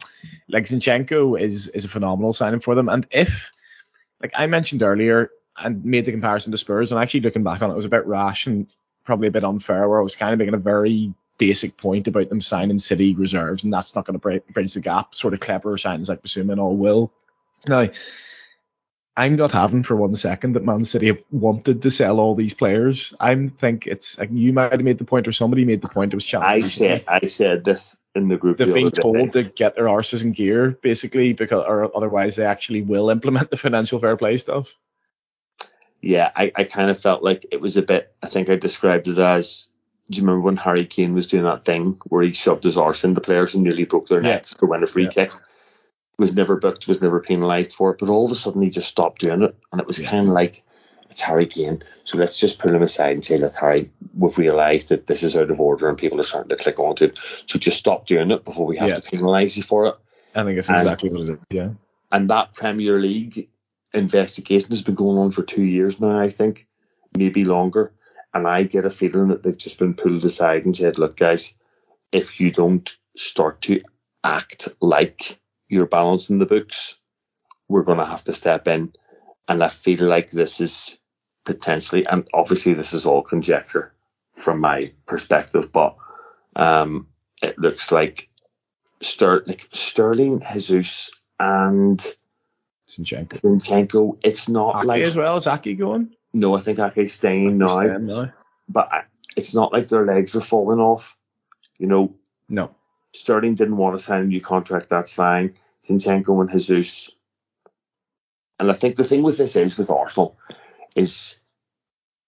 like Zinchenko is is a phenomenal signing for them. And if like I mentioned earlier and made the comparison to Spurs and actually looking back on it, it was a bit rash and probably a bit unfair where I was kind of making a very basic point about them signing City reserves and that's not going to bridge the gap. Sort of clever signings like Bissouma and all will. Now, I'm not having for one second that Man City have wanted to sell all these players. I think it's like you might have made the point or somebody made the point. It was Chelsea. I said I said this in the group. They've the been other day. told to get their arses in gear, basically, because or otherwise they actually will implement the financial fair play stuff. yeah, I, I kind of felt like it was a bit. I think I described it as. Do you remember when Harry Kane was doing that thing where he shoved his arse into players and nearly broke their Yeah. necks to win a free Yeah. kick? Was never booked, was never penalised for it, but all of a sudden he just stopped doing it, and it was kind of like it's Harry Kane. So let's just pull him aside and say, look, Harry, we've realised that this is out of order and people are starting to click onto it. So just stop doing it before we have Yeah. to penalise you for it. I think it's And- exactly what it is. Yeah. And that Premier League investigation has been going on for two years now, I think, maybe longer. And I get a feeling that they've just been pulled aside and said, look, guys, if you don't start to act like you're balancing the books, we're going to have to step in. And I feel like this is potentially, and obviously this is all conjecture from my perspective, but um, it looks like, Ster- like Sterling, Jesus, and Zinchenko. Zinchenko, it's not Ake like as well as Ake going. no, I think Ake's staying now, Staying now. but I- it's not like their legs are falling off. You know, No. Sterling didn't want to sign a new contract. That's fine. Zinchenko and Jesus, and I think the thing with this is with Arsenal is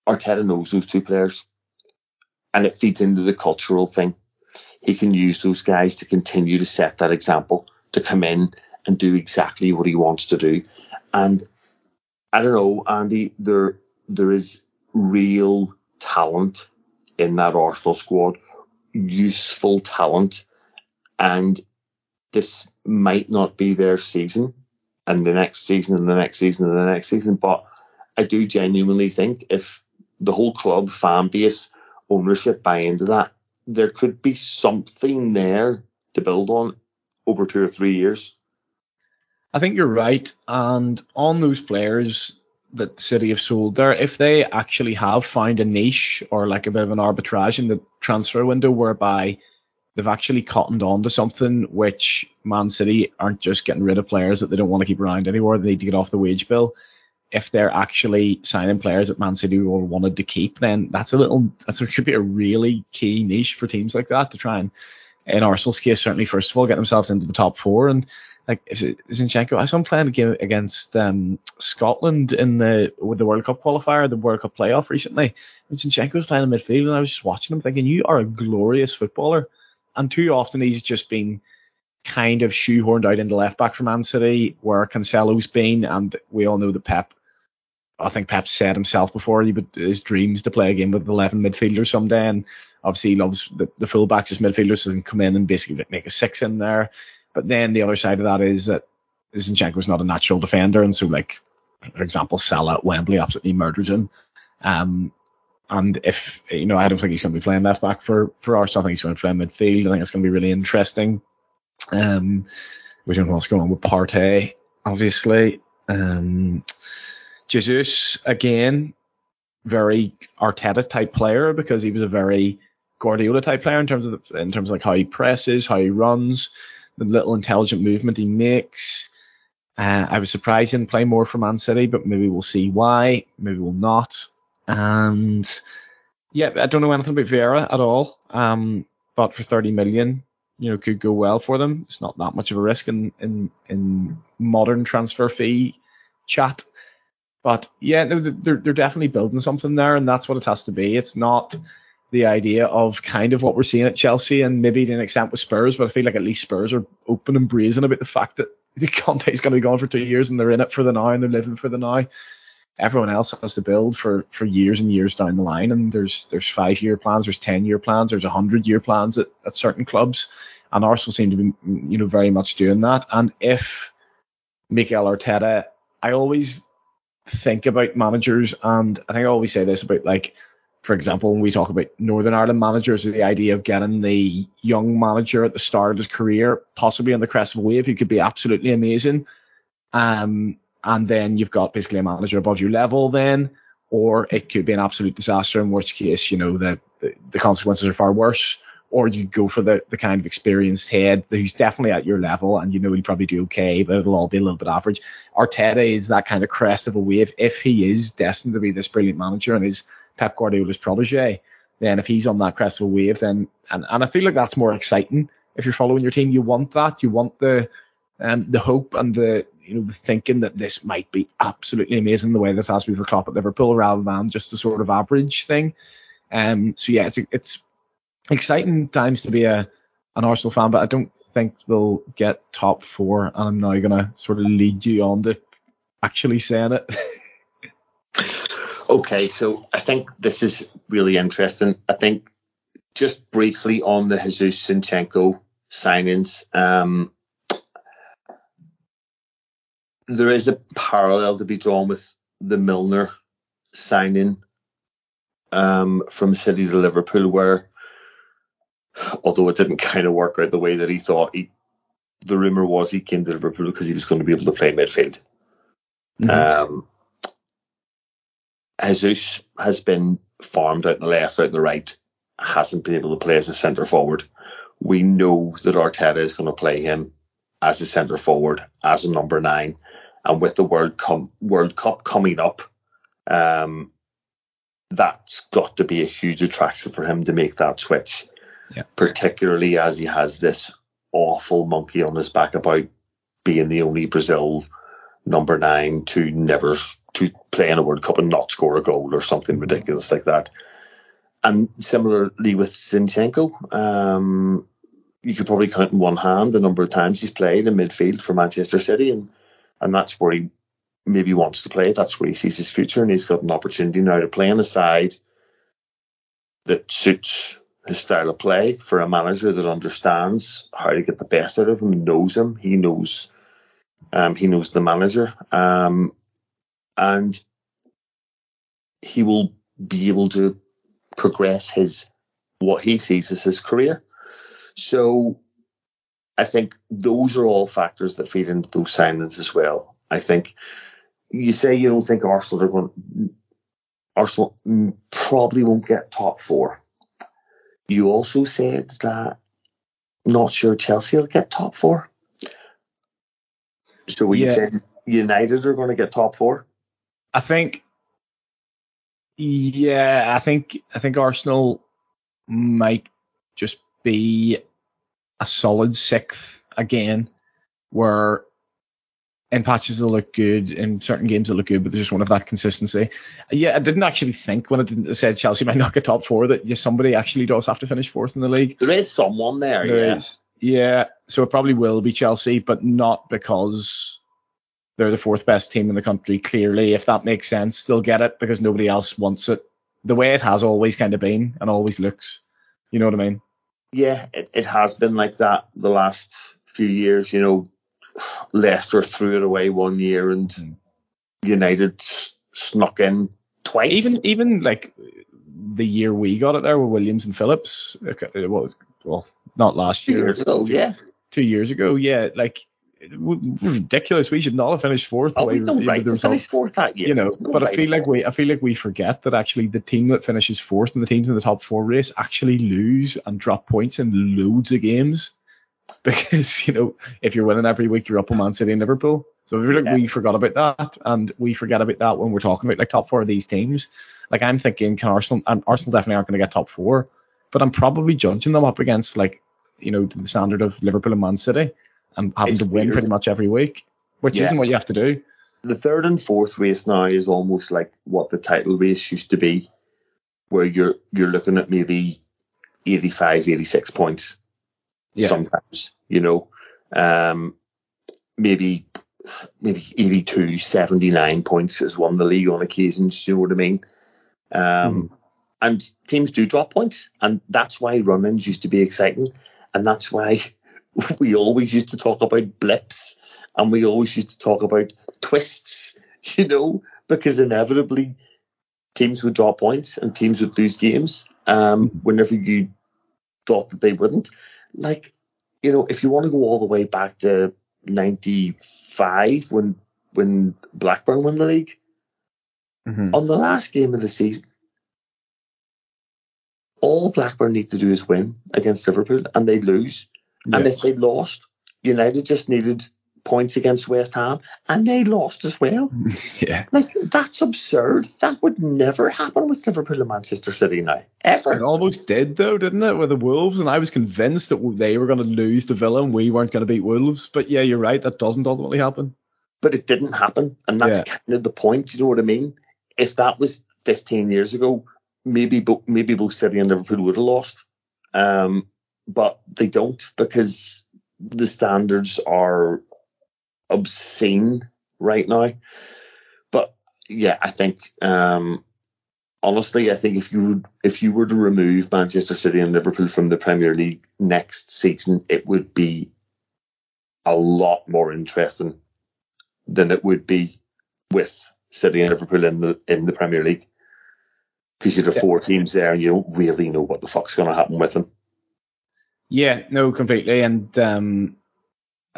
Arteta knows those two players, and it feeds into the cultural thing. He can use those guys to continue to set that example, to come in and do exactly what he wants to do. And I don't know, Andy, there there is real talent in that Arsenal squad, youthful talent, and this might not be their season, and the next season, and the next season, and the next season, but I do genuinely think if the whole club fan base ownership buy into that, there could be something there to build on over two or three years. I think you're right. And on those players that City have sold there, if they actually have found a niche or like a bit of an arbitrage in the transfer window whereby they've actually cottoned on to something which Man City aren't just getting rid of players that they don't want to keep around anymore, they need to get off the wage bill. If they're actually signing players that Man City all wanted to keep, then that's a little that's could be a really key niche for teams like that to try and in Arsenal's case, certainly first of all, get themselves into the top four and like is it Zinchenko? I saw him playing a game against um, Scotland in the with the World Cup qualifier, the World Cup playoff recently. And Zinchenko was playing in midfield, and I was just watching him thinking, you are a glorious footballer. And too often he's just been kind of shoehorned out into left back for Man City, where Cancelo's been, and we all know that Pep. I think Pep said himself before he would his dreams to play a game with 11 midfielders someday, and obviously he loves the, the fullbacks as midfielders, so can come in and basically make a six in there. But then the other side of that is that Zinchenko's not a natural defender, and so like for example, Salah at Wembley absolutely murders him. Um, and if you know, I don't think he's going to be playing left back for for Arsenal. I think he's going to play midfield. I think it's going to be really interesting. Um, we don't know what's going on with Partey, obviously. Um, Jesus again, very Arteta type player because he was a very Guardiola type player in terms of the, in terms of like how he presses, how he runs the little intelligent movement he makes. Uh, I was surprised he didn't play more for Man City, but maybe we'll see why. Maybe we'll not. And yeah, I don't know anything about Vieira at all. Um, but for 30 million, you know, could go well for them. It's not that much of a risk in in in modern transfer fee chat. But yeah, they're they're definitely building something there, and that's what it has to be. It's not the idea of kind of what we're seeing at Chelsea and maybe to an extent with Spurs, but I feel like at least Spurs are open and brazen about the fact that <laughs> Conte's going to be gone for two years and they're in it for the now and they're living for the now. Everyone else has to build for for years and years down the line, and there's there's five year plans, there's ten year plans, there's hundred year plans at, at certain clubs, and Arsenal seem to be you know very much doing that. And if Mikel Arteta, I always think about managers, and I think I always say this about like for example, when we talk about Northern Ireland managers, the idea of getting the young manager at the start of his career, possibly on the crest of a wave, who could be absolutely amazing. Um, and then you've got basically a manager above your level then, or it could be an absolute disaster, in which case, you know, the, the, the consequences are far worse. Or you go for the, the kind of experienced head who's definitely at your level and you know he'll probably do okay, but it'll all be a little bit average. Arteta is that kind of crest of a wave if he is destined to be this brilliant manager and is Pep Guardiola's protege, then if he's on that crest of a wave, then and, and I feel like that's more exciting. If you're following your team, you want that. You want the um, the hope and the you know thinking that this might be absolutely amazing the way this has been for Klopp at Liverpool rather than just a sort of average thing. Um, so yeah, it's it's exciting times to be a an Arsenal fan, but I don't think they'll get top four. And I'm now gonna sort of lead you on to actually saying it. <laughs> Okay, so I think this is really interesting. I think just briefly on the Jesus Zinchenko signings, um, there is a parallel to be drawn with the Milner signing um, from City to Liverpool, where although it didn't kind of work out the way that he thought, he, the rumor was he came to Liverpool because he was going to be able to play midfield. Mm-hmm. Um, Jesus has been farmed out in the left, out in the right, hasn't been able to play as a centre forward. We know that Arteta is going to play him as a centre forward, as a number nine, and with the World Cup, World Cup coming up, um, that's got to be a huge attraction for him to make that switch. Yeah. Particularly as he has this awful monkey on his back about being the only Brazil number nine to never to play in a World Cup and not score a goal or something ridiculous like that. And similarly with Zinchenko, um, you could probably count in one hand the number of times he's played in midfield for Manchester City, and and that's where he maybe wants to play. That's where he sees his future, and he's got an opportunity now to play on a side that suits his style of play for a manager that understands how to get the best out of him, knows him, he knows um, he knows the manager. Um, and he will be able to progress his what he sees as his career. So I think those are all factors that feed into those signings as well. I think you say you don't think Arsenal are going. Arsenal probably won't get top four. You also said that not sure Chelsea will get top four. So we yeah. saying United are going to get top four? I think. Yeah, I think I think Arsenal might just be a solid sixth again, where in patches they look good, in certain games they look good, but they just won't have that consistency. Yeah, I didn't actually think when I said Chelsea might not get top four that yeah, somebody actually does have to finish fourth in the league. There is someone there, there yeah. Is. Yeah, so it probably will be Chelsea, but not because they're the fourth best team in the country. Clearly, if that makes sense, they'll get it because nobody else wants it. The way it has always kind of been and always looks. You know what I mean? Yeah, it, it has been like that the last few years. You know, Leicester threw it away one year and mm. United s- snuck in twice. Even even like the year we got it there with Williams and Phillips. Okay, it was well, not last year. Two years ago, yeah. Two years ago, yeah. Like ridiculous. We should not have finished fourth. Oh, we don't right to finish fourth that year. You know, but right I feel like we, I feel like we forget that actually the team that finishes fourth and the teams in the top four race actually lose and drop points in loads of games <laughs> because you know if you're winning every week, you're up on Man City and Liverpool. So feel like yeah. we forgot about that, and we forget about that when we're talking about like top four of these teams. Like I'm thinking, can Arsenal and Arsenal definitely aren't going to get top four, but I'm probably judging them up against like you know the standard of Liverpool and Man City and having it's to win weird. pretty much every week, which yeah. isn't what you have to do. The third and fourth race now is almost like what the title race used to be, where you're you're looking at maybe 85, 86 points yeah. sometimes, you know, um, maybe maybe 82, 79 points has won the league on occasions. You know what I mean? Um, mm. And teams do drop points, and that's why run-ins used to be exciting, and that's why <laughs> we always used to talk about blips and we always used to talk about twists, <laughs> you know, because inevitably teams would drop points and teams would lose games um, whenever you thought that they wouldn't. Like, you know, if you want to go all the way back to 95 when when Blackburn won the league, mm-hmm. on the last game of the season, all Blackburn need to do is win against Liverpool and they lose. And if they lost, United just needed points against West Ham, and they lost as well. <laughs> Yeah, like that's absurd. That would never happen with Liverpool and Manchester City now, ever. It almost did though, didn't it, with the Wolves? And I was convinced that they were going to lose to Villa and we weren't going to beat Wolves. But yeah, you're right. That doesn't ultimately happen. But it didn't happen, and that's yeah. kind of the point. You know what I mean? If that was 15 years ago, maybe maybe both City and Liverpool would have lost. Um, but they don't because the standards are obscene right now. But yeah, I think um, honestly, I think if you would if you were to remove Manchester City and Liverpool from the Premier League next season, it would be a lot more interesting than it would be with City and Liverpool in the in the Premier League because you'd have four teams there and you don't really know what the fuck's going to happen with them. Yeah, no, completely. And um,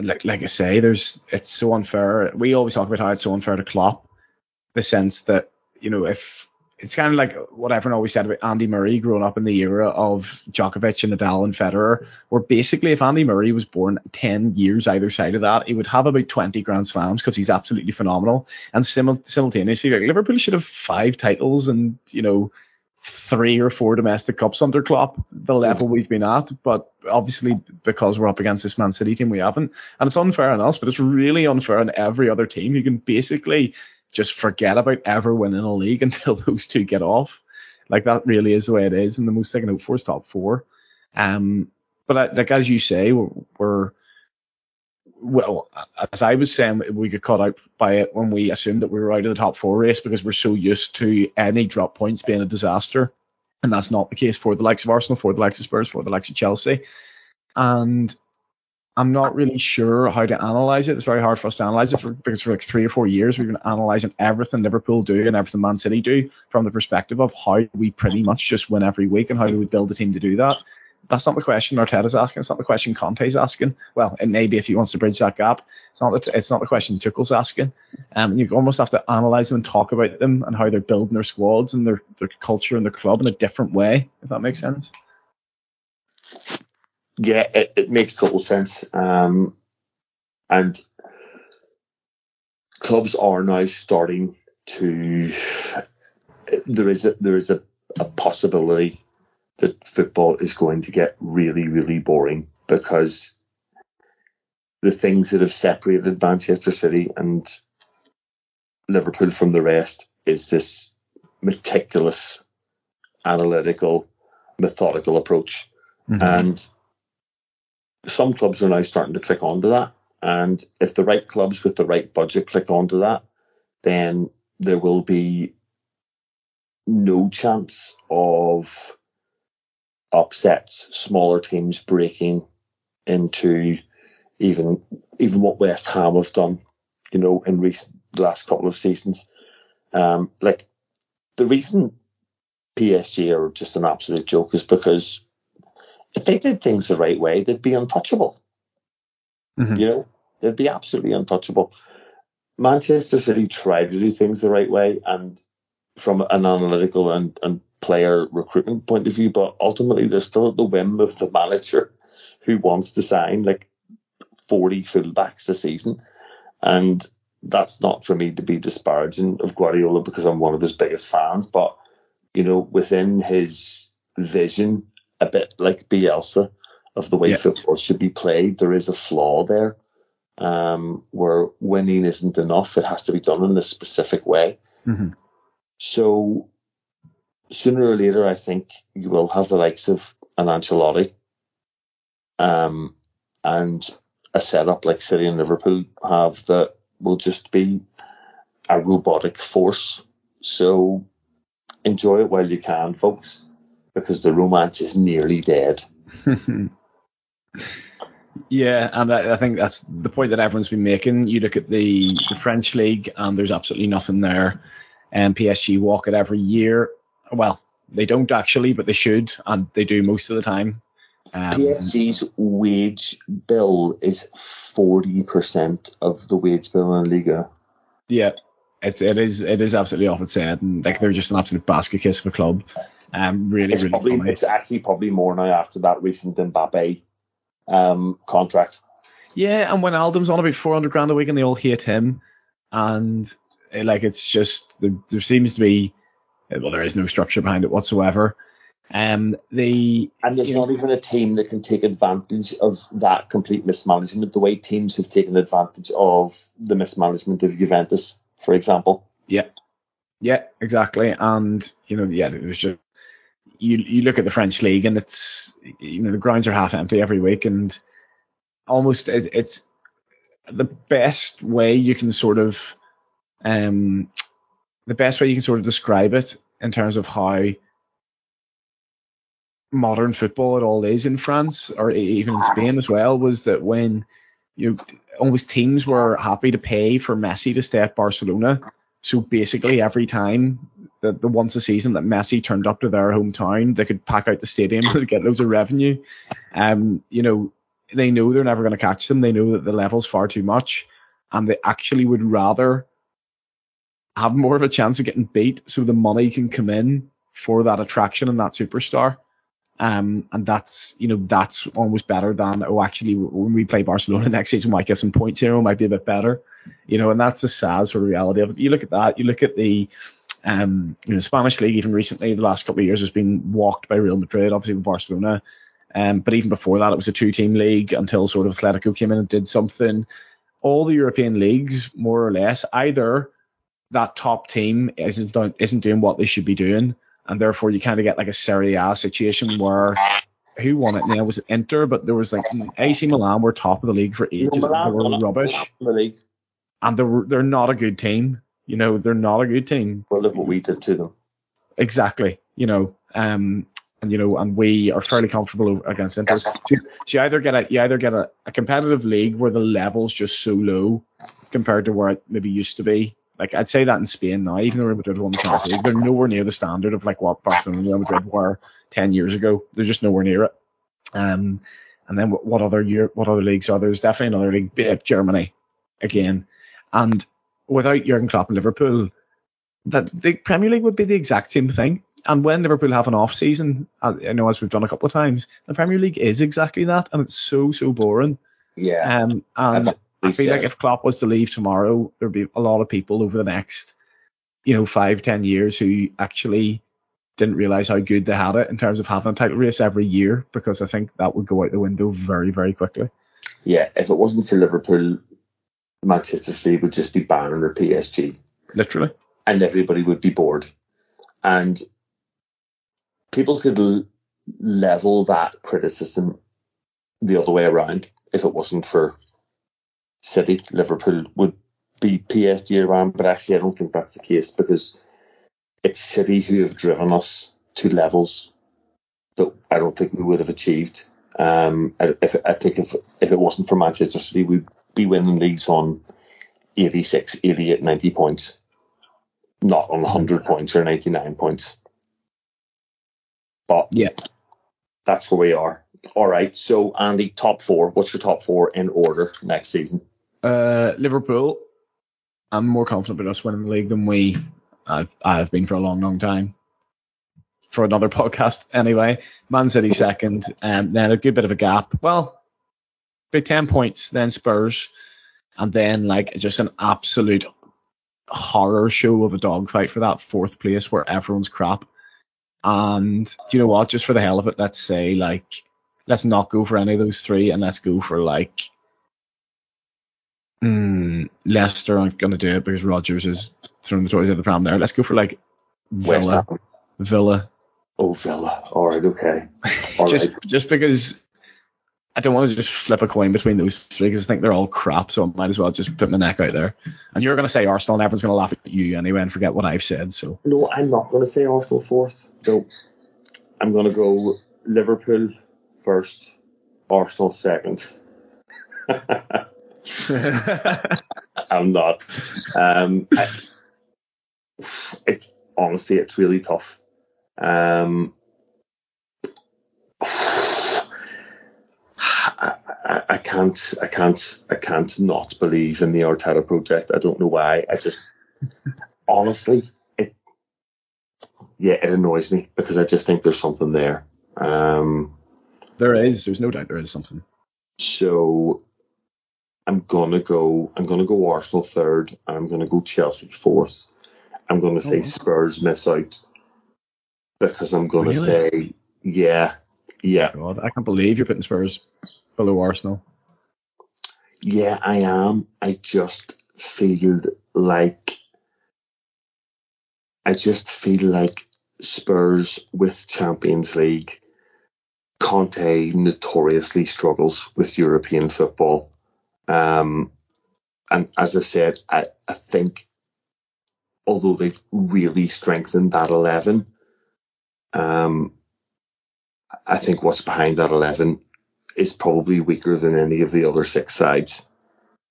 like like I say, there's it's so unfair. We always talk about how it's so unfair to Klopp, the sense that you know if it's kind of like what everyone always said about Andy Murray growing up in the era of Djokovic and Nadal and Federer, where basically if Andy Murray was born 10 years either side of that, he would have about 20 Grand Slams because he's absolutely phenomenal. And simultaneously, like Liverpool should have five titles and, you know, three or four domestic cups under Klopp, the level we've been at. But obviously, because we're up against this Man City team, we haven't. And it's unfair on us, but it's really unfair on every other team. You can basically just forget about ever winning a league <laughs> until those two get off. Like that really is the way it is. And the most second hope for is top four. Um, but uh, like as you say, we're, we're well, as I was saying, we get caught out by it when we assumed that we were out of the top four race because we're so used to any drop points being a disaster. And that's not the case for the likes of Arsenal, for the likes of Spurs, for the likes of Chelsea. And I'm not really sure how to analyze it. It's very hard for us to analyze it for, because for like three or four years we've been analysing everything Liverpool do and everything Man City do from the perspective of how we pretty much just win every week and how do we build a team to do that. That's not the question Arteta's asking. It's not the question Conte's asking. Well, it may be if he wants to bridge that gap. It's not. The, it's not the question Tuchel's asking. Um, you almost have to analyze them and talk about them and how they're building their squads and their their culture and their club in a different way. If that makes sense. Yeah, it, it makes total sense. Um, and clubs are now starting to. There is a there is a, a possibility that football is going to get really really boring because the things that have separated Manchester City and Liverpool from the rest is this meticulous, analytical, methodical approach. Mm-hmm. And some clubs are now starting to click onto that. And if the right clubs with the right budget click onto that, then there will be no chance of upsets, smaller teams breaking into even even what West Ham have done, you know, in recent last couple of seasons. Um, like the reason PSG are just an absolute joke is because if they did things the right way, they'd be untouchable. Mm-hmm. You know, they'd be absolutely untouchable. Manchester City tried to do things the right way and from an analytical and, and player recruitment point of view, but ultimately they're still at the whim of the manager who wants to sign like 40 fullbacks a season. And that's not for me to be disparaging of Guardiola because I'm one of his biggest fans, but you know, within his vision a bit like Bielsa of the way yeah. football should be played. There is a flaw there um, where winning isn't enough. It has to be done in a specific way. Mm-hmm. So sooner or later, I think you will have the likes of an Ancelotti um, and a setup like City and Liverpool have that will just be a robotic force. So enjoy it while you can, folks because the romance is nearly dead. <laughs> yeah, and I, I, think that's the point that everyone's been making. You look at the, the French league, and there's absolutely nothing there. And PSG walk it every year. Well, they don't actually, but they should, and they do most of the time. Um, PSG's wage bill is forty percent of the wage bill in Liga. Yeah, it's it is it is absolutely off its head, and like they're just an absolute basket case of a club. Um, really, it's really probably, funny. It's actually probably more now after that recent Mbappe um, contract. Yeah, and when Aldum's on about 400 grand a week and they all hate him, and eh, like it's just there, there seems to be well there is no structure behind it whatsoever. Um, the and there's not know, even a team that can take advantage of that complete mismanagement. The way teams have taken advantage of the mismanagement of Juventus, for example. Yeah, yeah, exactly. And you know, yeah, it was just you you look at the French league and it's you know the grounds are half empty every week and almost it's the best way you can sort of um the best way you can sort of describe it in terms of how modern football it all is in France or even in Spain as well was that when you almost teams were happy to pay for Messi to stay at Barcelona so basically, every time the, the once a season that Messi turned up to their hometown, they could pack out the stadium <laughs> and get loads of revenue. Um, you know, they know they're never going to catch them. They know that the level's far too much, and they actually would rather have more of a chance of getting beat, so the money can come in for that attraction and that superstar. Um, and that's you know that's almost better than oh actually when we play Barcelona <laughs> next season we might get some points here, might be a bit better, you know, and that's the sad sort of reality of it. You look at that, you look at the um, you know, Spanish league even recently the last couple of years has been walked by Real Madrid, obviously with Barcelona, um, but even before that it was a two-team league until sort of Atletico came in and did something. All the European leagues, more or less, either that top team isn't isn't doing what they should be doing and therefore you kind of get like a Serie A situation where who won it now was it Inter, but there was like AC Milan were top of the league for ages. Milan, they were rubbish, the and they're they're not a good team. You know, they're not a good team. Well, look what we did to them. Exactly. You know, um, and you know, and we are fairly comfortable against Inter. So you either get a you either get a, a competitive league where the level's just so low compared to where it maybe used to be. Like I'd say that in Spain now, even though Real Madrid won the Champions League, they're nowhere near the standard of like what Barcelona and Real Madrid were ten years ago. They're just nowhere near it. Um, and then what, what other year, what other leagues are there? There's definitely another league, be it Germany again. And without Jurgen Klopp and Liverpool, that the Premier League would be the exact same thing. And when Liverpool have an off season, uh, I know as we've done a couple of times, the Premier League is exactly that, and it's so so boring. Yeah. Um, and I feel like if Klopp was to leave tomorrow, there'd be a lot of people over the next, you know, five ten years who actually didn't realize how good they had it in terms of having a title race every year, because I think that would go out the window very very quickly. Yeah, if it wasn't for Liverpool, Manchester City would just be banning their PSG. Literally. And everybody would be bored. And people could l- level that criticism the other way around. If it wasn't for City, Liverpool would be PSG around, but actually I don't think that's the case because it's City who have driven us to levels that I don't think we would have achieved. Um, if I think if if it wasn't for Manchester City, we'd be winning leagues on 86, 88, 90 points, not on 100 points or 99 points. But yeah, that's where we are. All right. So Andy, top four. What's your top four in order next season? Uh, Liverpool. I'm more confident about us winning the league than we I've I've been for a long, long time. For another <laughs> podcast, anyway. Man City second, and um, then a good bit of a gap. Well, big ten points, then Spurs, and then like just an absolute horror show of a dogfight for that fourth place where everyone's crap. And do you know what? Just for the hell of it, let's say like let's not go for any of those three, and let's go for like. Mm, Leicester aren't going to do it because Rodgers is throwing the toys at the pram there. Let's go for like Villa. Villa. Oh, Villa. All right, okay. <laughs> All just right. just because I don't want to just flip a coin between those three because I think they're all crap, so I might as well just put my neck out there. And you're going to say Arsenal, and everyone's going to laugh at you anyway and forget what I've said. So no, I'm not going to say Arsenal fourth. No, I'm going to go Liverpool first, Arsenal second. <laughs> <laughs> I'm not. Um, I, it's honestly, it's really tough. Um, I, I, I, can't, I can't, I can't not believe in the Arteta project. I don't know why. I just, honestly, it, yeah, it annoys me because I just think there's something there. Um, there is. There's no doubt there is something. So I'm gonna go. I'm gonna go Arsenal third, and I'm gonna go Chelsea fourth. I'm gonna oh, say oh. Spurs miss out because I'm gonna really? say yeah, yeah. Oh, God, I can't believe you're putting Spurs below Arsenal. Yeah, I am. I just feel like I just feel like Spurs with Champions League. Conte notoriously struggles with European football. Um, and as I've said, I, I think although they've really strengthened that 11, um, I think what's behind that 11 is probably weaker than any of the other six sides.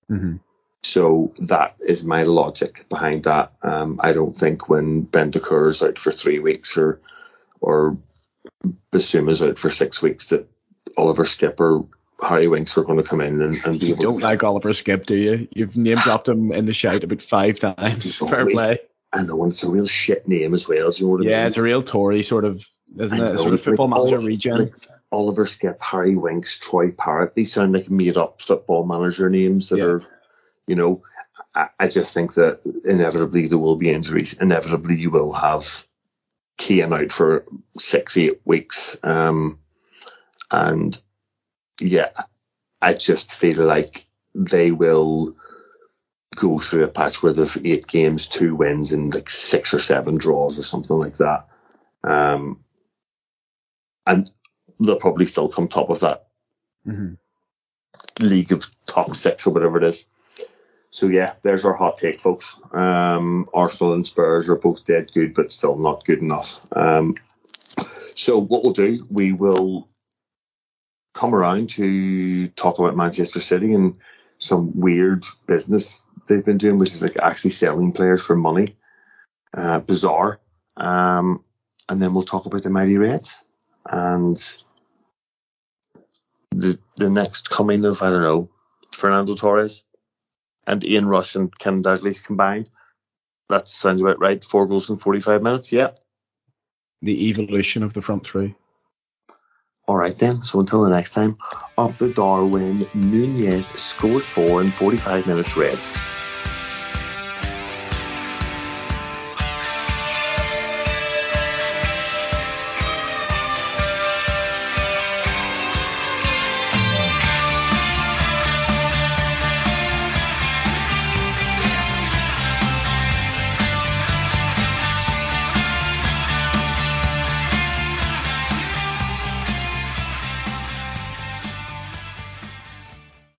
Mm-hmm. So that is my logic behind that. Um, I don't think when Bentancur is out for three weeks or or Bissouma's out for six weeks that Oliver Skipper Harry Winks are going to come in and, and be you don't like Oliver Skipp, do you? You've name dropped him in the shout about five times. Fair play. I know, and it's a real shit name as well. Do you know what yeah, I mean? it's a real Tory sort of, isn't I it? Know, sort of football like manager regen. Like Oliver Skipp, Harry Winks, Troy Parrott. These sound like made up football manager names that yeah. are, you know, I, I just think that inevitably there will be injuries. Inevitably you will have Kane out for six, eight weeks. Um, and yeah, I just feel like they will go through a patch where they've eight games, two wins, and like six or seven draws or something like that. Um, and they'll probably still come top of that mm-hmm. league of top six or whatever it is. So yeah, there's our hot take, folks. Um, Arsenal and Spurs are both dead good, but still not good enough. Um, So what we'll do, we will come around to talk about Manchester City and some weird business they've been doing, which is like actually selling players for money. Uh, bizarre. Um, and then we'll talk about the Mighty Reds and the the next coming of I don't know Fernando Torres and Ian Rush and Kenny Dalglish combined. That sounds about right. Four goals in 45 minutes. Yeah. The evolution of the front three. All right then. So until the next time, up the Darwin, Nunez scores four in 45 minutes Reds.